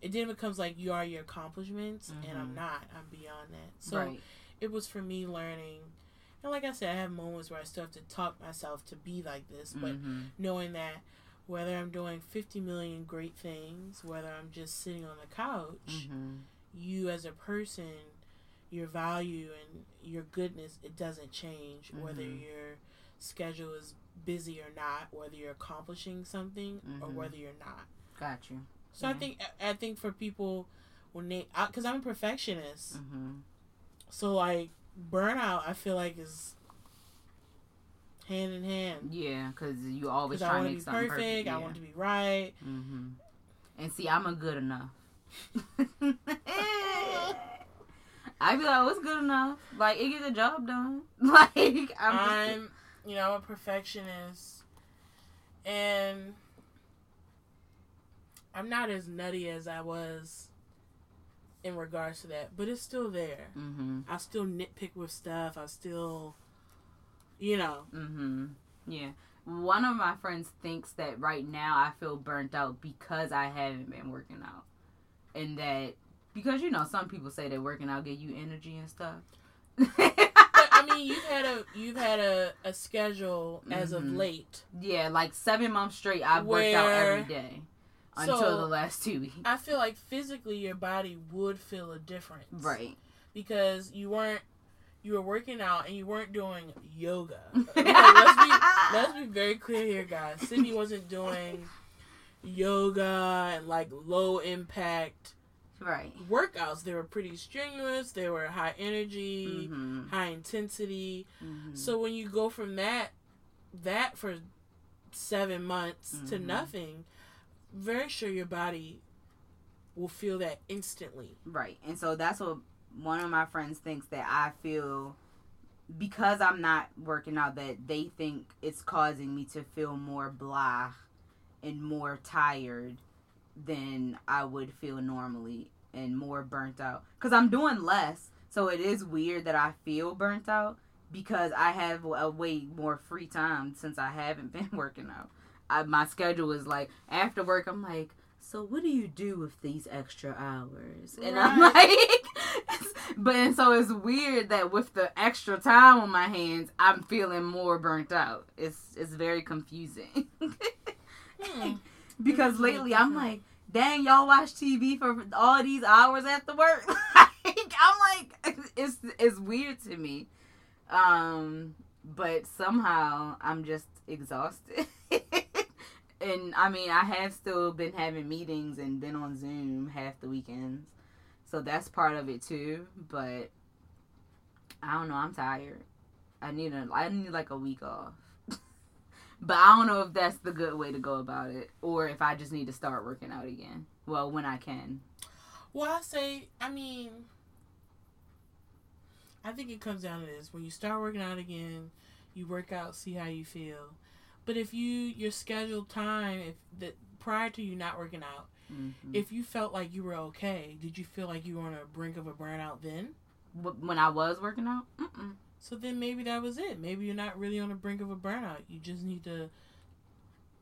it then becomes like you are your accomplishments and i'm Mhm. not i'm beyond that so right. it was for me learning and like i said i have moments where i still have to talk myself to be like this but mm-hmm. knowing that whether i'm doing 50 million great things whether i'm just sitting on the couch Mm-hmm. you as a person your value and your goodness it doesn't change whether Mhm. your schedule is busy or not whether you're accomplishing something or Mhm. whether you're not Got you. so i think i think for people when they because i'm a perfectionist Mm-hmm. so like burnout i feel like is hand in hand Yeah, because you always because try to make be something perfect, perfect. i want to be right Mm-hmm. And see, I'm a good enough. *laughs* *laughs* I feel like it's good enough. Like it get the job done. *laughs* Like I'm. I'm, you know, I'm a perfectionist, and I'm not as nutty as I was in regards to that, but it's still there. mm-hmm. I still nitpick with stuff. I still, you know, Mm-hmm. Yeah. One of my friends thinks that right now I feel burnt out because I haven't been working out. and that because you know some people say that working out get you energy and stuff. But I mean, you've had a *laughs* you've had a, a schedule as of Mhm. late. yeah, like seven months straight, I've worked out every day until So- the last two weeks. I feel like physically your body would feel a difference, Right. Because you weren't you were working out and you weren't doing yoga. *laughs* Okay, let's be let's be very clear here, guys. Sydney wasn't doing yoga and like low impact right. workouts. They were pretty strenuous. They were high energy, Mhm. high intensity. Mhm. So when you go from that that for seven months to Mhm. nothing, very sure your body will feel that instantly. Right. And so that's what one of my friends thinks that I feel because I'm not working out that they think it's causing me to feel more blah and more tired than I would feel normally and more burnt out cuz I'm doing less. So it is weird that I feel burnt out because I have a way more free time since I haven't *laughs* been working out. I, my schedule is like after work I'm like so what do you do with these extra hours? And I'm *laughs* like, but and so it's weird that with the extra time on my hands, I'm feeling more burnt out. It's it's very confusing *laughs* Hmm. Because lately I'm like, dang, y'all watch TV for all these hours after work. *laughs* like, I'm like, *laughs* it's it's weird to me. Um, but somehow I'm just exhausted. *laughs* and I mean, I have still been having meetings and been on Zoom half the weekends. So that's part of it too, but I don't know, I'm tired. I need a I need like a week off. But I don't know if that's the good way to go about it or if I just need to start working out again. Well, when I can. Well, I say, I mean, I think it comes down to this: when you start working out again, you work out, see how you feel. But if you your scheduled time, if that prior to you not working out, Mhm. if you felt like you were okay, did you feel like you were on the brink of a burnout then? When I was working out, Mm-mm. So then maybe that was it. Maybe you're not really on the brink of a burnout. You just need to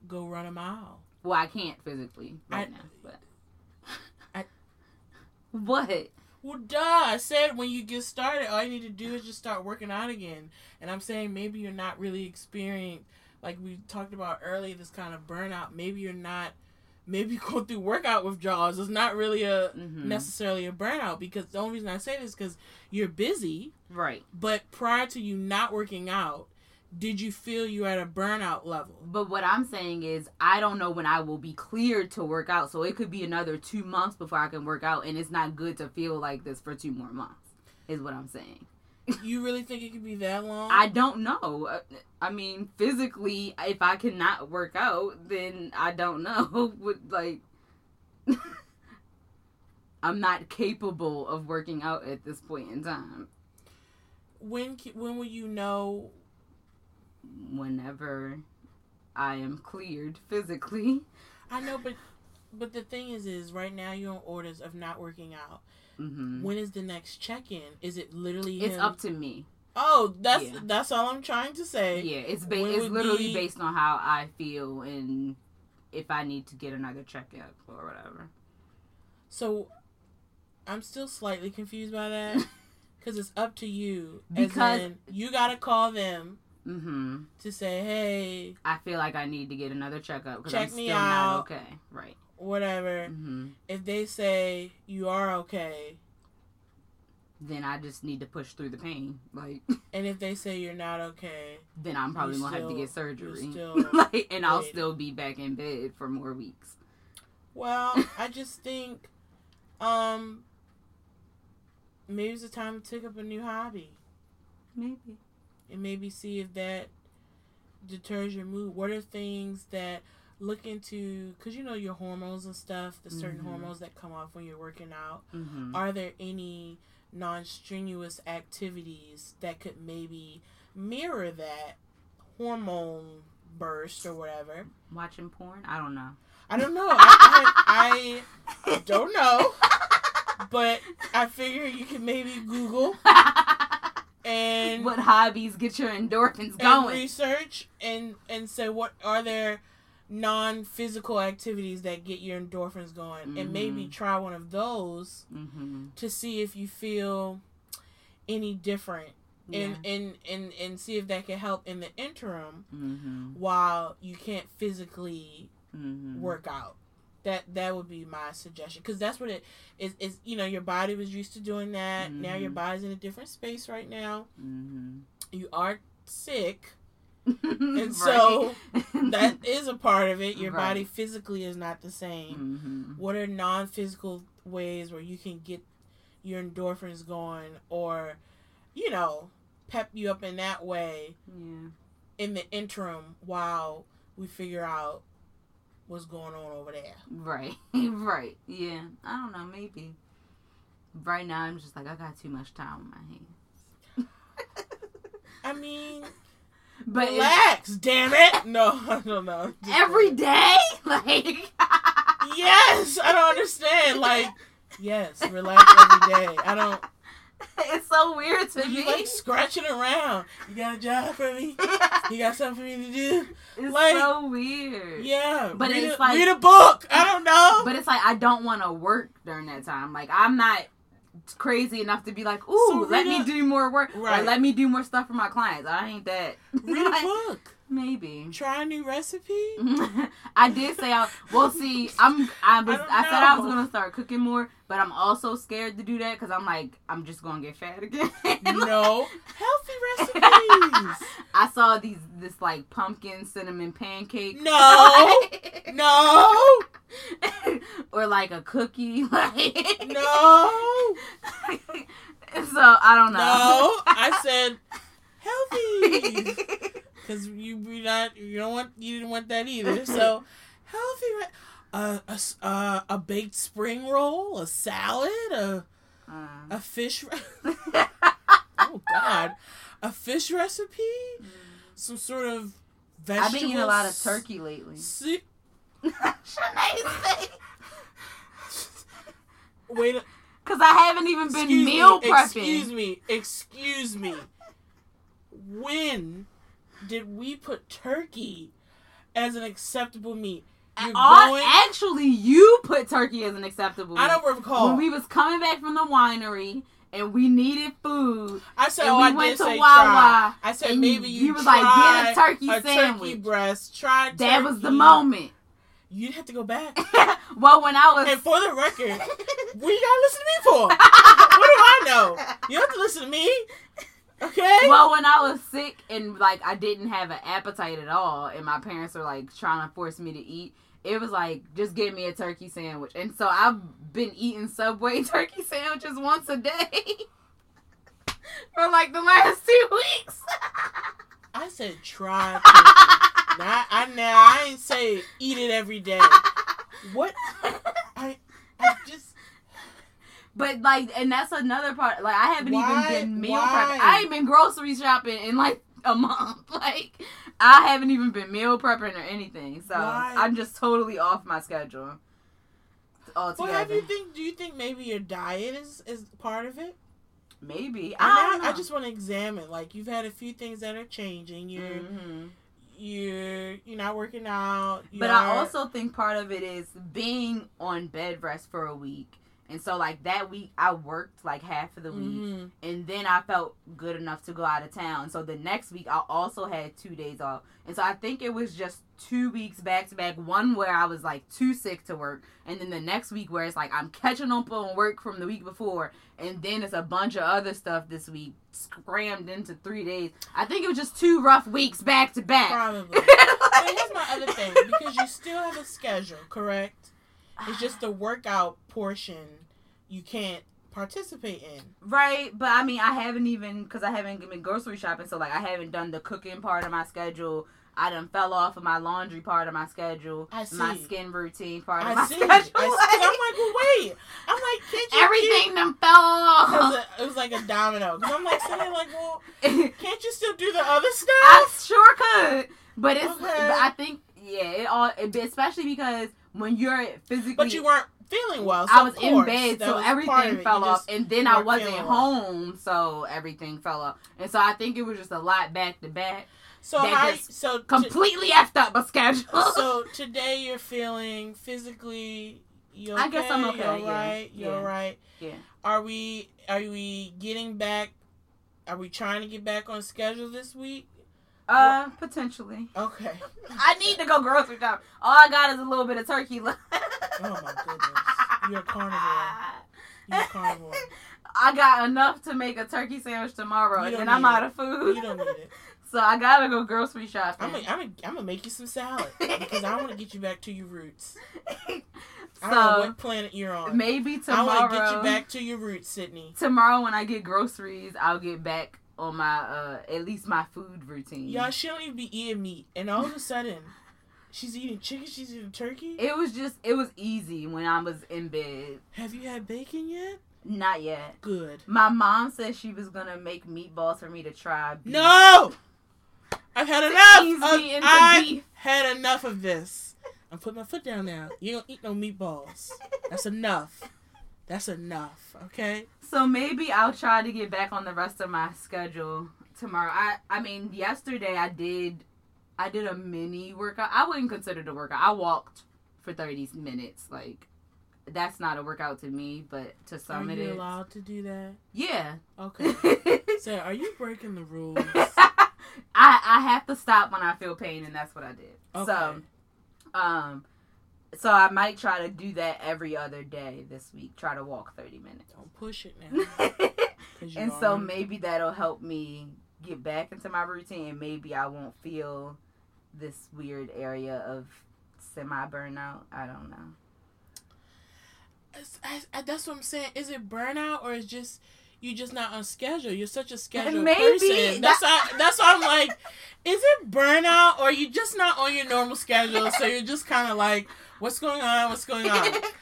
go run a mile. well, I can't physically right I- now. But I- *laughs* what? Well, duh. I said when you get started, all you need to do is just start working out again. And I'm saying maybe you're not really experiencing, like we talked about earlier, this kind of burnout. Maybe you're not. Maybe *laughs* go through workout withdrawals. It's not really a Mhm. necessarily a burnout because the only reason I say this is because you're busy. Right. But prior to you not working out, did you feel you were at a burnout level? But what I'm saying is, I don't know when I will be cleared to work out. So it could be another two months before I can work out, and it's not good to feel like this for two more months. Is what I'm saying. You really think it could be that long? I don't know. Uh, I mean, physically, if I cannot work out, then I don't know. *laughs* Would like, *laughs* I'm not capable of working out at this point in time. when when will you know? Whenever I am cleared physically. I know, but but the thing is, is right now you're on orders of not working out. Hmm When is the next check in? Is it literally? It's him- up to me. Oh, that's Yeah. that's all I'm trying to say. Yeah, it's ba- When it's literally be- based on how I feel and if I need to get another checkup or whatever. So I'm still slightly confused by that *laughs* because it's up to you. Because- you gotta call them mm-hmm. to say, hey, I feel like I need to get another checkup because Check I'm me still not out. okay. Right. Whatever. hmm If they say you are okay, Then I just need to push through the pain. Like, and if they say you're not okay, then I'm probably gonna have to get surgery. *laughs* still *laughs* like, and I'll still be back in bed for more weeks. Well, *laughs* I just think um maybe it's a time to take up a new hobby Maybe. and maybe see if that deters your mood. What are things that look into cuz you know your hormones and stuff, the certain Mhm. hormones that come off when you're working out. hmm Are there any non-strenuous activities that could maybe mirror that hormone burst or whatever? Watching porn? I don't know. I don't know. I, I, I *laughs* don't know. But I figure you can maybe Google *laughs* and what hobbies get your endorphins going? research and and say what are there non physical activities that get your endorphins going, and maybe Mhm. try one of those Mm-hmm. to see if you feel any different, and and and and see if that can help in the interim Mm-hmm. while you can't physically Mm-hmm. work out. That that would be my suggestion because that's what it is. Is you know your body was used to doing that. Now your Mhm. body's in a different space right now. Mm-hmm. You are sick, *laughs* and so that is a part of it. Your body physically is not the same. Mm-hmm. What are non physical ways where you can get your endorphins going, or you know, pep you up in that way Yeah. in the interim while we figure out what's going on over there. Right. *laughs* right. Yeah. I don't know. Maybe. Right now, I'm just like I got too much time on my hands. I mean, But relax, damn it. *laughs* No, I don't know. Just- every day, *laughs* like. Yes, I don't understand. *laughs* Like, yes, relax every day. I don't. It's so weird to You me. like scratching around. You got a job for me? You got something for me to do? it's like- so weird. Yeah, But it's a, like- read a book. I don't know. But it's like I don't want to work during that time. Like I'm not crazy enough to be like, ooh, So let me do more work Right. or let me do more stuff for my clients. I ain't that. read a *laughs* book. Maybe. Try a new recipe. *laughs* I did say I well see I'm I was I I, said I was gonna start cooking more, but I'm also scared to do that because I'm like I'm just gonna get fat again. *laughs* no, healthy recipes. *laughs* I saw these this like pumpkin cinnamon pancake. No. No, or like a cookie. Like no, so I don't know. no. I said healthy because you you not you don't want you didn't want that either. *laughs* So healthy. Re- a, a uh, baked spring roll, a salad, a Uh, a fish. Re- *laughs* *laughs* oh God, a fish recipe, some sort of vegetable. I've been eating a lot of turkey lately. Si- Shanae. Wait, a- Cause I haven't even been excuse meal me, prepping. Excuse me, excuse me. When did we put turkey as an acceptable meat? You're All- going. actually, you put turkey as an acceptable. I don't recall. When we was coming back from the winery and we needed food, I said, and oh, we I went did to Wawa, try. I said maybe you, you was like, get a turkey a sandwich. turkey breast. Try that was the moment. You'd have to go back. *laughs* well, when I was And for the record, *laughs* what you gotta listen to me for? *laughs* what do I know? You don't have to listen to me. Okay? well, when I was sick and like I didn't have an appetite at all, and my parents were like trying to force me to eat, it was like just give me a turkey sandwich. And so I've been eating Subway *laughs* turkey sandwiches once a day *laughs* for like the last two weeks. I said try turkey. Now, I now I ain't say eat it every day. *laughs* What? I I just But like, and that's another part. Like, I haven't Why? even been meal prepping. I ain't been grocery shopping in like a month. *laughs* Like, I haven't even been meal prepping or anything. So Why? I'm just totally off my schedule. well, Altogether. have you think? Do you think maybe your diet is is part of it? Maybe. I, I. I just want to examine. Like you've had a few things that are changing. You're Mhm. you're you're not working out. But I also think part of it is being on bed rest for a week. And so, like, that week I worked like half of the week. Mhm. and then I felt good enough to go out of town. So the next week I also had two days off, and so I think it was just two weeks back to back. One where I was like too sick to work, and then the next week where it's like I'm catching up on work from the week before, and then it's a bunch of other stuff this week crammed into three days. I think it was just two rough weeks back to back. Probably. *laughs* But here's my other thing because you still have a schedule, correct? It's just the workout portion you can't participate in. Right, but I mean, I haven't even because I haven't been grocery shopping, so like I haven't done the cooking part of my schedule. I done fell off of my laundry part of my schedule, I see. my skin routine part of I my see. schedule. I see. 'Cause I'm like, well, *laughs* wait. I'm like, can't you Everything done fell off. it, was like a domino. Because I'm like sitting like, well, *laughs* can't you still do the other stuff? I sure could, but it's. Okay. But I think yeah, it all especially because when you're physically. But you weren't feeling well. So I was in bed, so was part of everything fell off, and then I wasn't feeling well. home, so everything fell off, and so I think it was just a lot back to back. So how? just So to- completely effed up my schedule. so *laughs* today you're feeling physically. You okay? I guess I'm okay, You're yeah, right. You're yeah. right. yeah. Are we? Are we getting back? Are we trying to get back on schedule this week? Uh, potentially. Okay. I need to go grocery shop. All I got is a little bit of turkey left. *laughs* Oh my goodness. You're a carnivore. You're a carnivore. *laughs* I got enough to make a turkey sandwich tomorrow, and then I'm need out of food. You don't need it. *laughs* So I gotta go grocery shopping. I'm gonna, I'm gonna, I'm gonna make you some salad because I want to get you back to your roots. I don't know what planet you're on. maybe tomorrow. I want to get you back to your roots, Sydney. Tomorrow when I get groceries, I'll get back on my uh at least my food routine. Y'all, she don't even be eating meat, and all of a sudden, she's eating chicken. She's eating turkey. It was just it was easy when I was in bed. Have you had bacon yet? Not yet. Good. My mom said she was gonna make meatballs for me to try. beef. No, I've had enough. Of, I've beef. had enough of this. I'm putting my foot down now. You don't eat no meatballs. That's enough. That's enough. Okay. So maybe I'll try to get back on the rest of my schedule tomorrow. I I mean, yesterday I did I did a mini workout. I wouldn't consider it a workout. I walked for 30 minutes. Like that's not a workout to me, but to some are it you allowed to do that? Yeah. Okay. *laughs* So, are you breaking the rules? *laughs* I I have to stop when I feel pain and that's what I did. Okay. So um so I might try to do that every other day this week. Try to walk 30 minutes. Don't push it now. *laughs* and so maybe that'll help me get back into my routine and maybe I won't feel this weird area of semi burnout. I don't know. I- I- that's what I'm saying. Is it burnout or is just you just not on schedule? You're such a scheduled Maybe person. That's why, that's why I'm like, is it burnout or you just not on your normal schedule? So you're just kind of like, what's going on? What's going *laughs* on?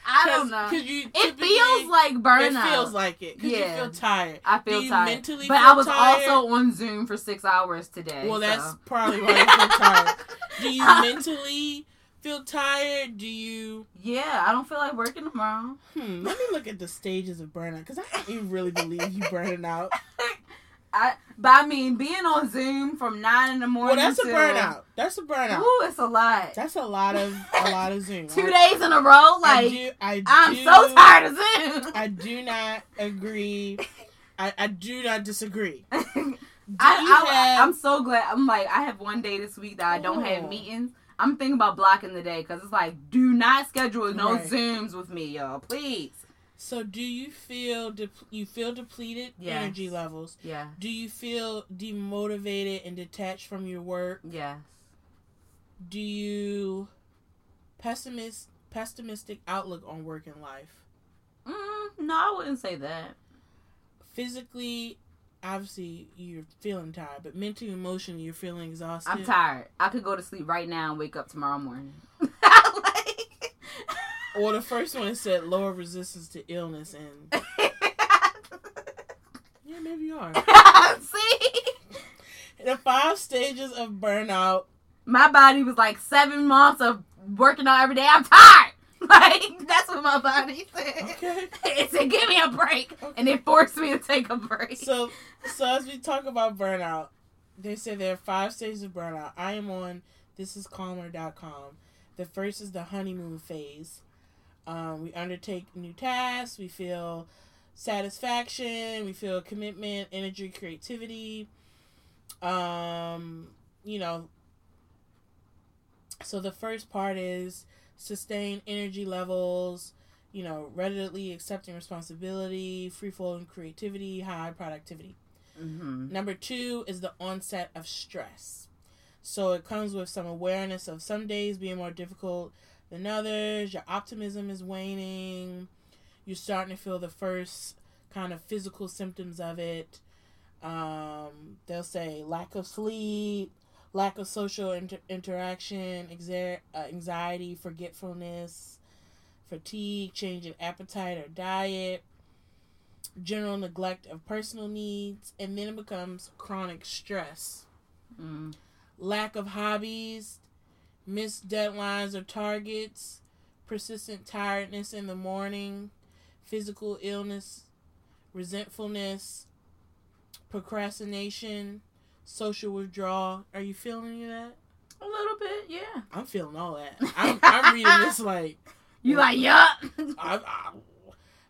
I don't know. Because you It feels like burnout. It feels like it because Yeah. you feel tired. I feel tired. mentally but I was tired? also on Zoom for six hours today. Well, that's probably why you feel tired. Do you *laughs* mentally feel tired? Do you? yeah. I don't feel like working tomorrow. Hmm. Let me look at the stages of burnout because I don't even really believe you burning out. *laughs* I but I mean being on Zoom from nine in the morning. Well, that's a burnout. That's a burnout. Ooh, it's a lot. That's a lot of a *laughs* lot of Zoom. Two I- days in a row. I Like do, I I'm do- so tired of Zoom. I do not agree. I, I do not disagree. *laughs* Do I, I, have, I'm so glad. I'm like, I have one day this week that I don't have Oh. meetings. I'm thinking about blocking the day because it's like, do not schedule no Right. Zooms with me, y'all. Please. So do you feel de- you feel depleted Yes. energy levels? Yeah. Do you feel demotivated and detached from your work? Yes. Do you pessimist pessimistic outlook on work and life? Mm, no, I wouldn't say that. Physically, obviously you're feeling tired, but mentally, emotionally, you're feeling exhausted. I'm tired. I could go to sleep right now and wake up tomorrow morning. Or the first one said lower resistance to illness, and *laughs* yeah, maybe you are. *laughs* See? The five stages of burnout. My body was like seven months of working out every day. I'm tired. *laughs* Like, that's what my body said. Okay. It said, give me a break. And it forced me to take a break. So, so as we talk about burnout, they say there are five stages of burnout. I am on thisiscalmer.com. The first is the honeymoon phase. Um, we undertake new tasks. We feel satisfaction. We feel commitment, energy, creativity. Um, you know. So the first part is sustain energy levels. You know, readily accepting responsibility, free flowing creativity, high productivity. hmm Number two is the onset of stress. So it comes with some awareness of some days being more difficult than others. Your optimism is waning. You're starting to feel the first kind of physical symptoms of it. Um, they'll say lack of sleep, lack of social inter- interaction, exa- uh, anxiety, forgetfulness, fatigue, change in appetite or diet, general neglect of personal needs, and then it becomes chronic stress. Mm. Lack of hobbies, missed deadlines or targets, persistent tiredness in the morning, physical illness, resentfulness, procrastination, social withdrawal. Are you feeling any of that? A little bit, yeah. I'm feeling all that. I'm, I'm reading this *laughs* like You like yup? *laughs*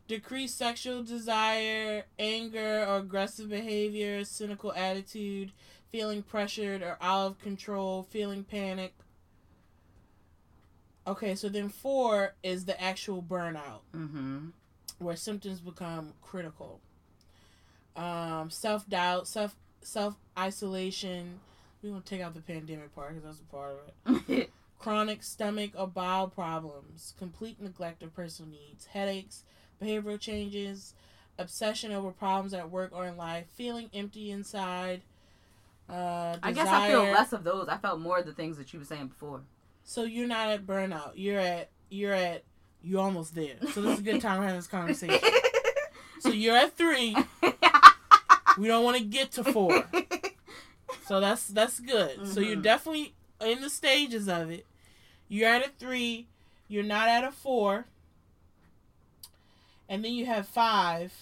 Decreased sexual desire, anger or aggressive behavior, cynical attitude, feeling pressured or out of control, feeling panic. Okay, so then four is the actual burnout, mm-hmm. where symptoms become critical. Um, self doubt, self self isolation. We gonna take out the pandemic part because that's a part of it. *laughs* Chronic stomach or bowel problems, complete neglect of personal needs, headaches, behavioral changes, obsession over problems at work or in life, feeling empty inside. Uh, I guess I feel less of those. I felt more of the things that you were saying before. So you're not at burnout. You're at you're at you're almost there. So this is a good time to have this conversation. *laughs* So you're at three. *laughs* We don't want to get to four. So that's that's good. So you're Mhm. definitely in the stages of it. You're at a three. You're not at a four. And then you have five,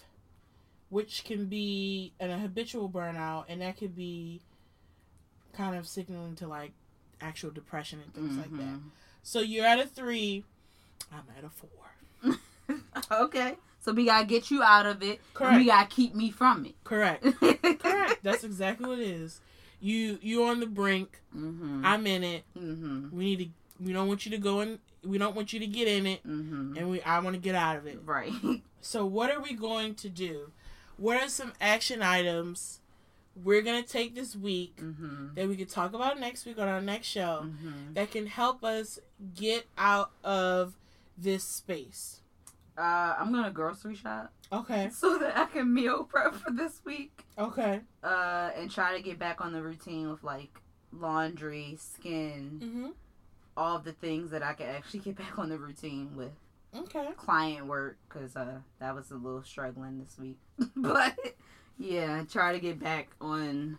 which can be an, a habitual burnout, and that could be kind of signaling to like actual depression and things like that. Mhm. So you're at a three. I'm at a four. *laughs* okay. So we gotta get you out of it. and Correct. we gotta keep me from it. Correct. *laughs* Correct. That's exactly what it is. You you on the brink. mm-hmm. I'm in it. mm-hmm. We need to. We don't want you to go in. We don't want you to get in it, Mm-hmm. and we. I want to get out of it. Right. *laughs* So what are we going to do? What are some action items we're gonna take this week mm-hmm. that we could talk about next week on our next show Mm-hmm. that can help us get out of this space? Uh, I'm gonna grocery shop Okay. *laughs* so that I can meal prep for this week. Okay. Uh, and try to get back on the routine with like laundry, skin, Mm-hmm. all the things that I can actually get back on the routine with. Okay. client work because uh, that was a little struggling this week. *laughs* but yeah, try to get back on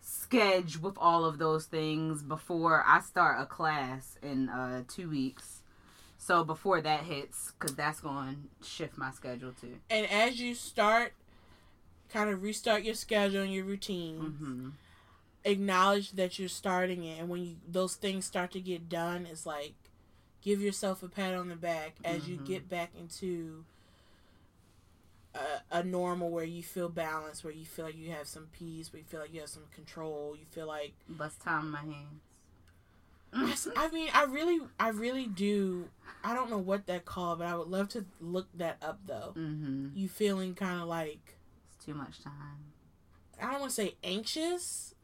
schedule with all of those things before I start a class in uh, two weeks. So before that hits, because that's going to shift my schedule too. And as you start, kind of restart your schedule and your routine. Mm-hmm. acknowledge that you're starting it and when you those things start to get done it's like give yourself a pat on the back as you Mhm. get back into a, a normal where you feel balanced where you feel like you have some peace where you feel like you have some control you feel like Bust time in my hands. Yes, I mean I really I really do I don't know what that called but I would love to look that up though mm-hmm. you feeling kind of like It's too much time. I don't want to say anxious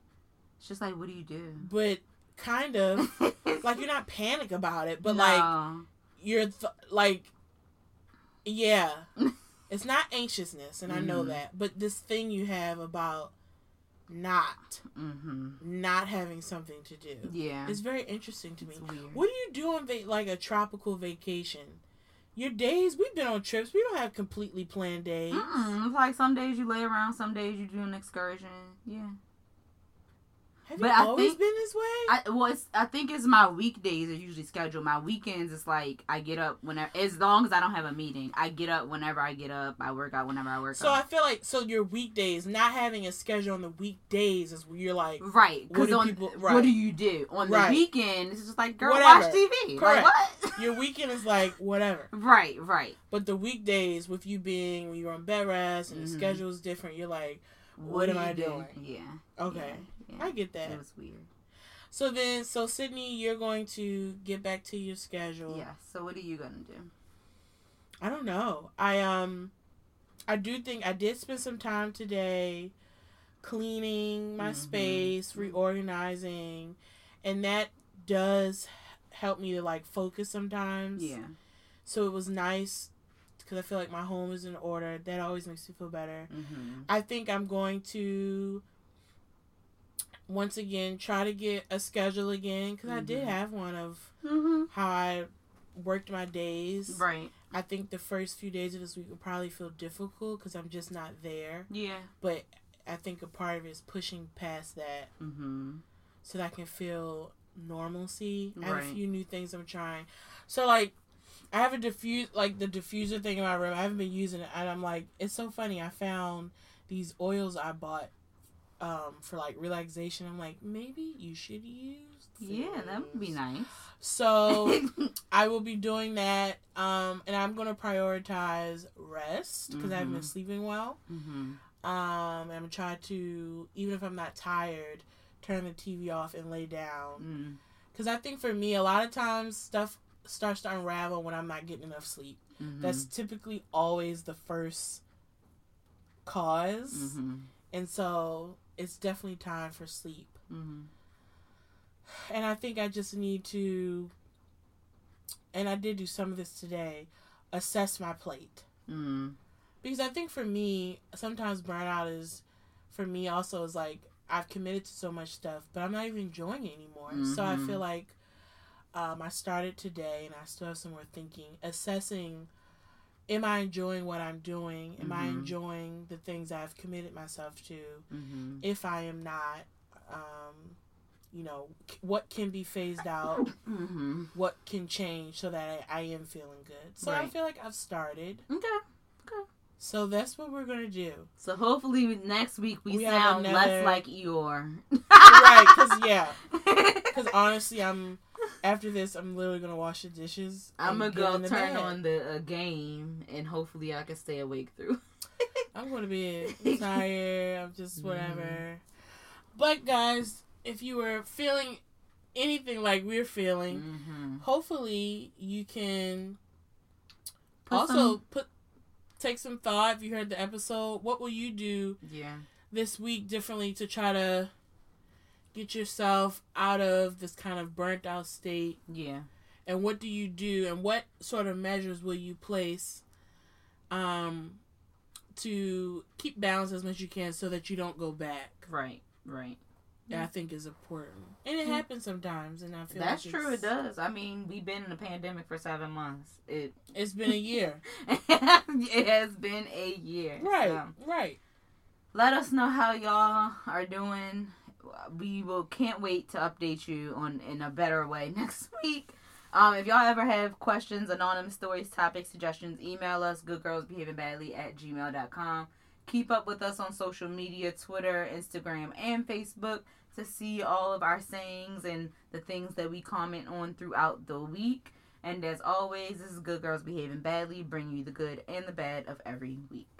It's just like, what do you do? but kind of *laughs* like you're not panic about it but like you're th- like yeah *laughs* it's not anxiousness and i know Mhm. that but this thing you have about not mm-hmm. not having something to do Yeah. it's very interesting to me what do you do on va- like a tropical vacation your days we've been on trips we don't have completely planned days Mm-mm. It's like some days you lay around, some days you do an excursion. Yeah. Have but you I always think- been this way I well, it's, I think it's my weekdays are usually scheduled. My weekends it's like I get up whenever, as long as I don't have a meeting. I get up whenever I get up. I work out whenever I work so out. So I feel like so your weekdays not having a schedule on the weekdays is where you're like right, What because do on people- what do you do on the Right. weekend? It's just like girl, Whatever. watch TV. Correct. Like what? *laughs* your weekend is like whatever right, right. But the weekdays, with you being when you're on bed rest and the Mhm. schedule is different, you're like, What do am I do? doing? Yeah. okay, Yeah. I get that. It was weird. So then, so Sydney, you're going to get back to your schedule. Yeah. So what are you gonna do? I don't know. I um, I do think I did spend some time today cleaning my Mhm. space, reorganizing, and that does help me to like focus sometimes. Yeah. So it was nice because I feel like my home is in order. That always makes me feel better. Mm-hmm. I think I'm going to once again try to get a schedule again because I did Mhm. have one of Mm-hmm. how I worked my days. Right. I think the first few days of this week will probably feel difficult because I'm just not there. Yeah. But I think a part of it is pushing past that Mm-hmm. so that I can feel normalcy. Right. I have a few new things I'm trying. So like I have a diffuse like the diffuser thing in my room. I haven't been using it and I'm like it's so funny. I found these oils I bought um, for like relaxation. I'm like, maybe you should use. Yeah, that would be nice. So *laughs* I will be doing that, um, and I'm gonna prioritize rest because I haven't been sleeping well. hmm Um, I'm gonna try to, even if I'm not tired, turn the TV off and lay down. mm Because I think for me, a lot of times stuff starts to unravel when I'm not getting enough sleep. hmm That's typically always the first because hmm And so it's definitely time for sleep. hmm And I think I just need to, and I did do some of this today, assess my plate. mm Because I think for me, sometimes burnout is, for me also, is like I've committed to so much stuff, but I'm not even enjoying it anymore. So I Mhm. feel like um, I started today and I still have some more thinking, assessing am I enjoying what I'm doing? Am I Mhm. enjoying the things I've committed myself to? hmm if I am not, um, you know, what can be phased out, hmm what can change so that I, I am feeling good. So I feel like I've started. Okay. Okay. So that's what we're gonna do. So hopefully next week we, We sound another- less like Eeyore. right? Because yeah, *laughs* because honestly, I'm after this, I'm literally gonna wash the dishes. I'm gonna go turn bed. on the uh, game and hopefully I can stay awake through. *laughs* I'm gonna be *laughs* tired. I'm just Mhm. whatever. But guys, if you were feeling anything like we're feeling, hmm hopefully you can Put also some- put take some thought if you heard the episode what will you do Yeah. this week differently to try to get yourself out of this kind of burnt out state Yeah. and what do you do and what sort of measures will you place um to keep balance as much as you can so that you don't go back Right. Right. that i think is important and it Mm. happens sometimes and i feel That's like true. It does. I mean, we've been in a pandemic for seven months. It *laughs* it's been a year *laughs* it has been a year. right so. right let us know how y'all are doing. We will can't wait to update you on in a better way *laughs* next week. Um, if y'all ever have questions, anonymous stories, topic suggestions, email us goodgirlsbehavingbadly at gmail.com. Keep up with us on social media, Twitter, Instagram, and Facebook to see all of our sayings and the things that we comment on throughout the week. And as always, this is Good Girls Behaving Badly, bringing you the good and the bad of every week.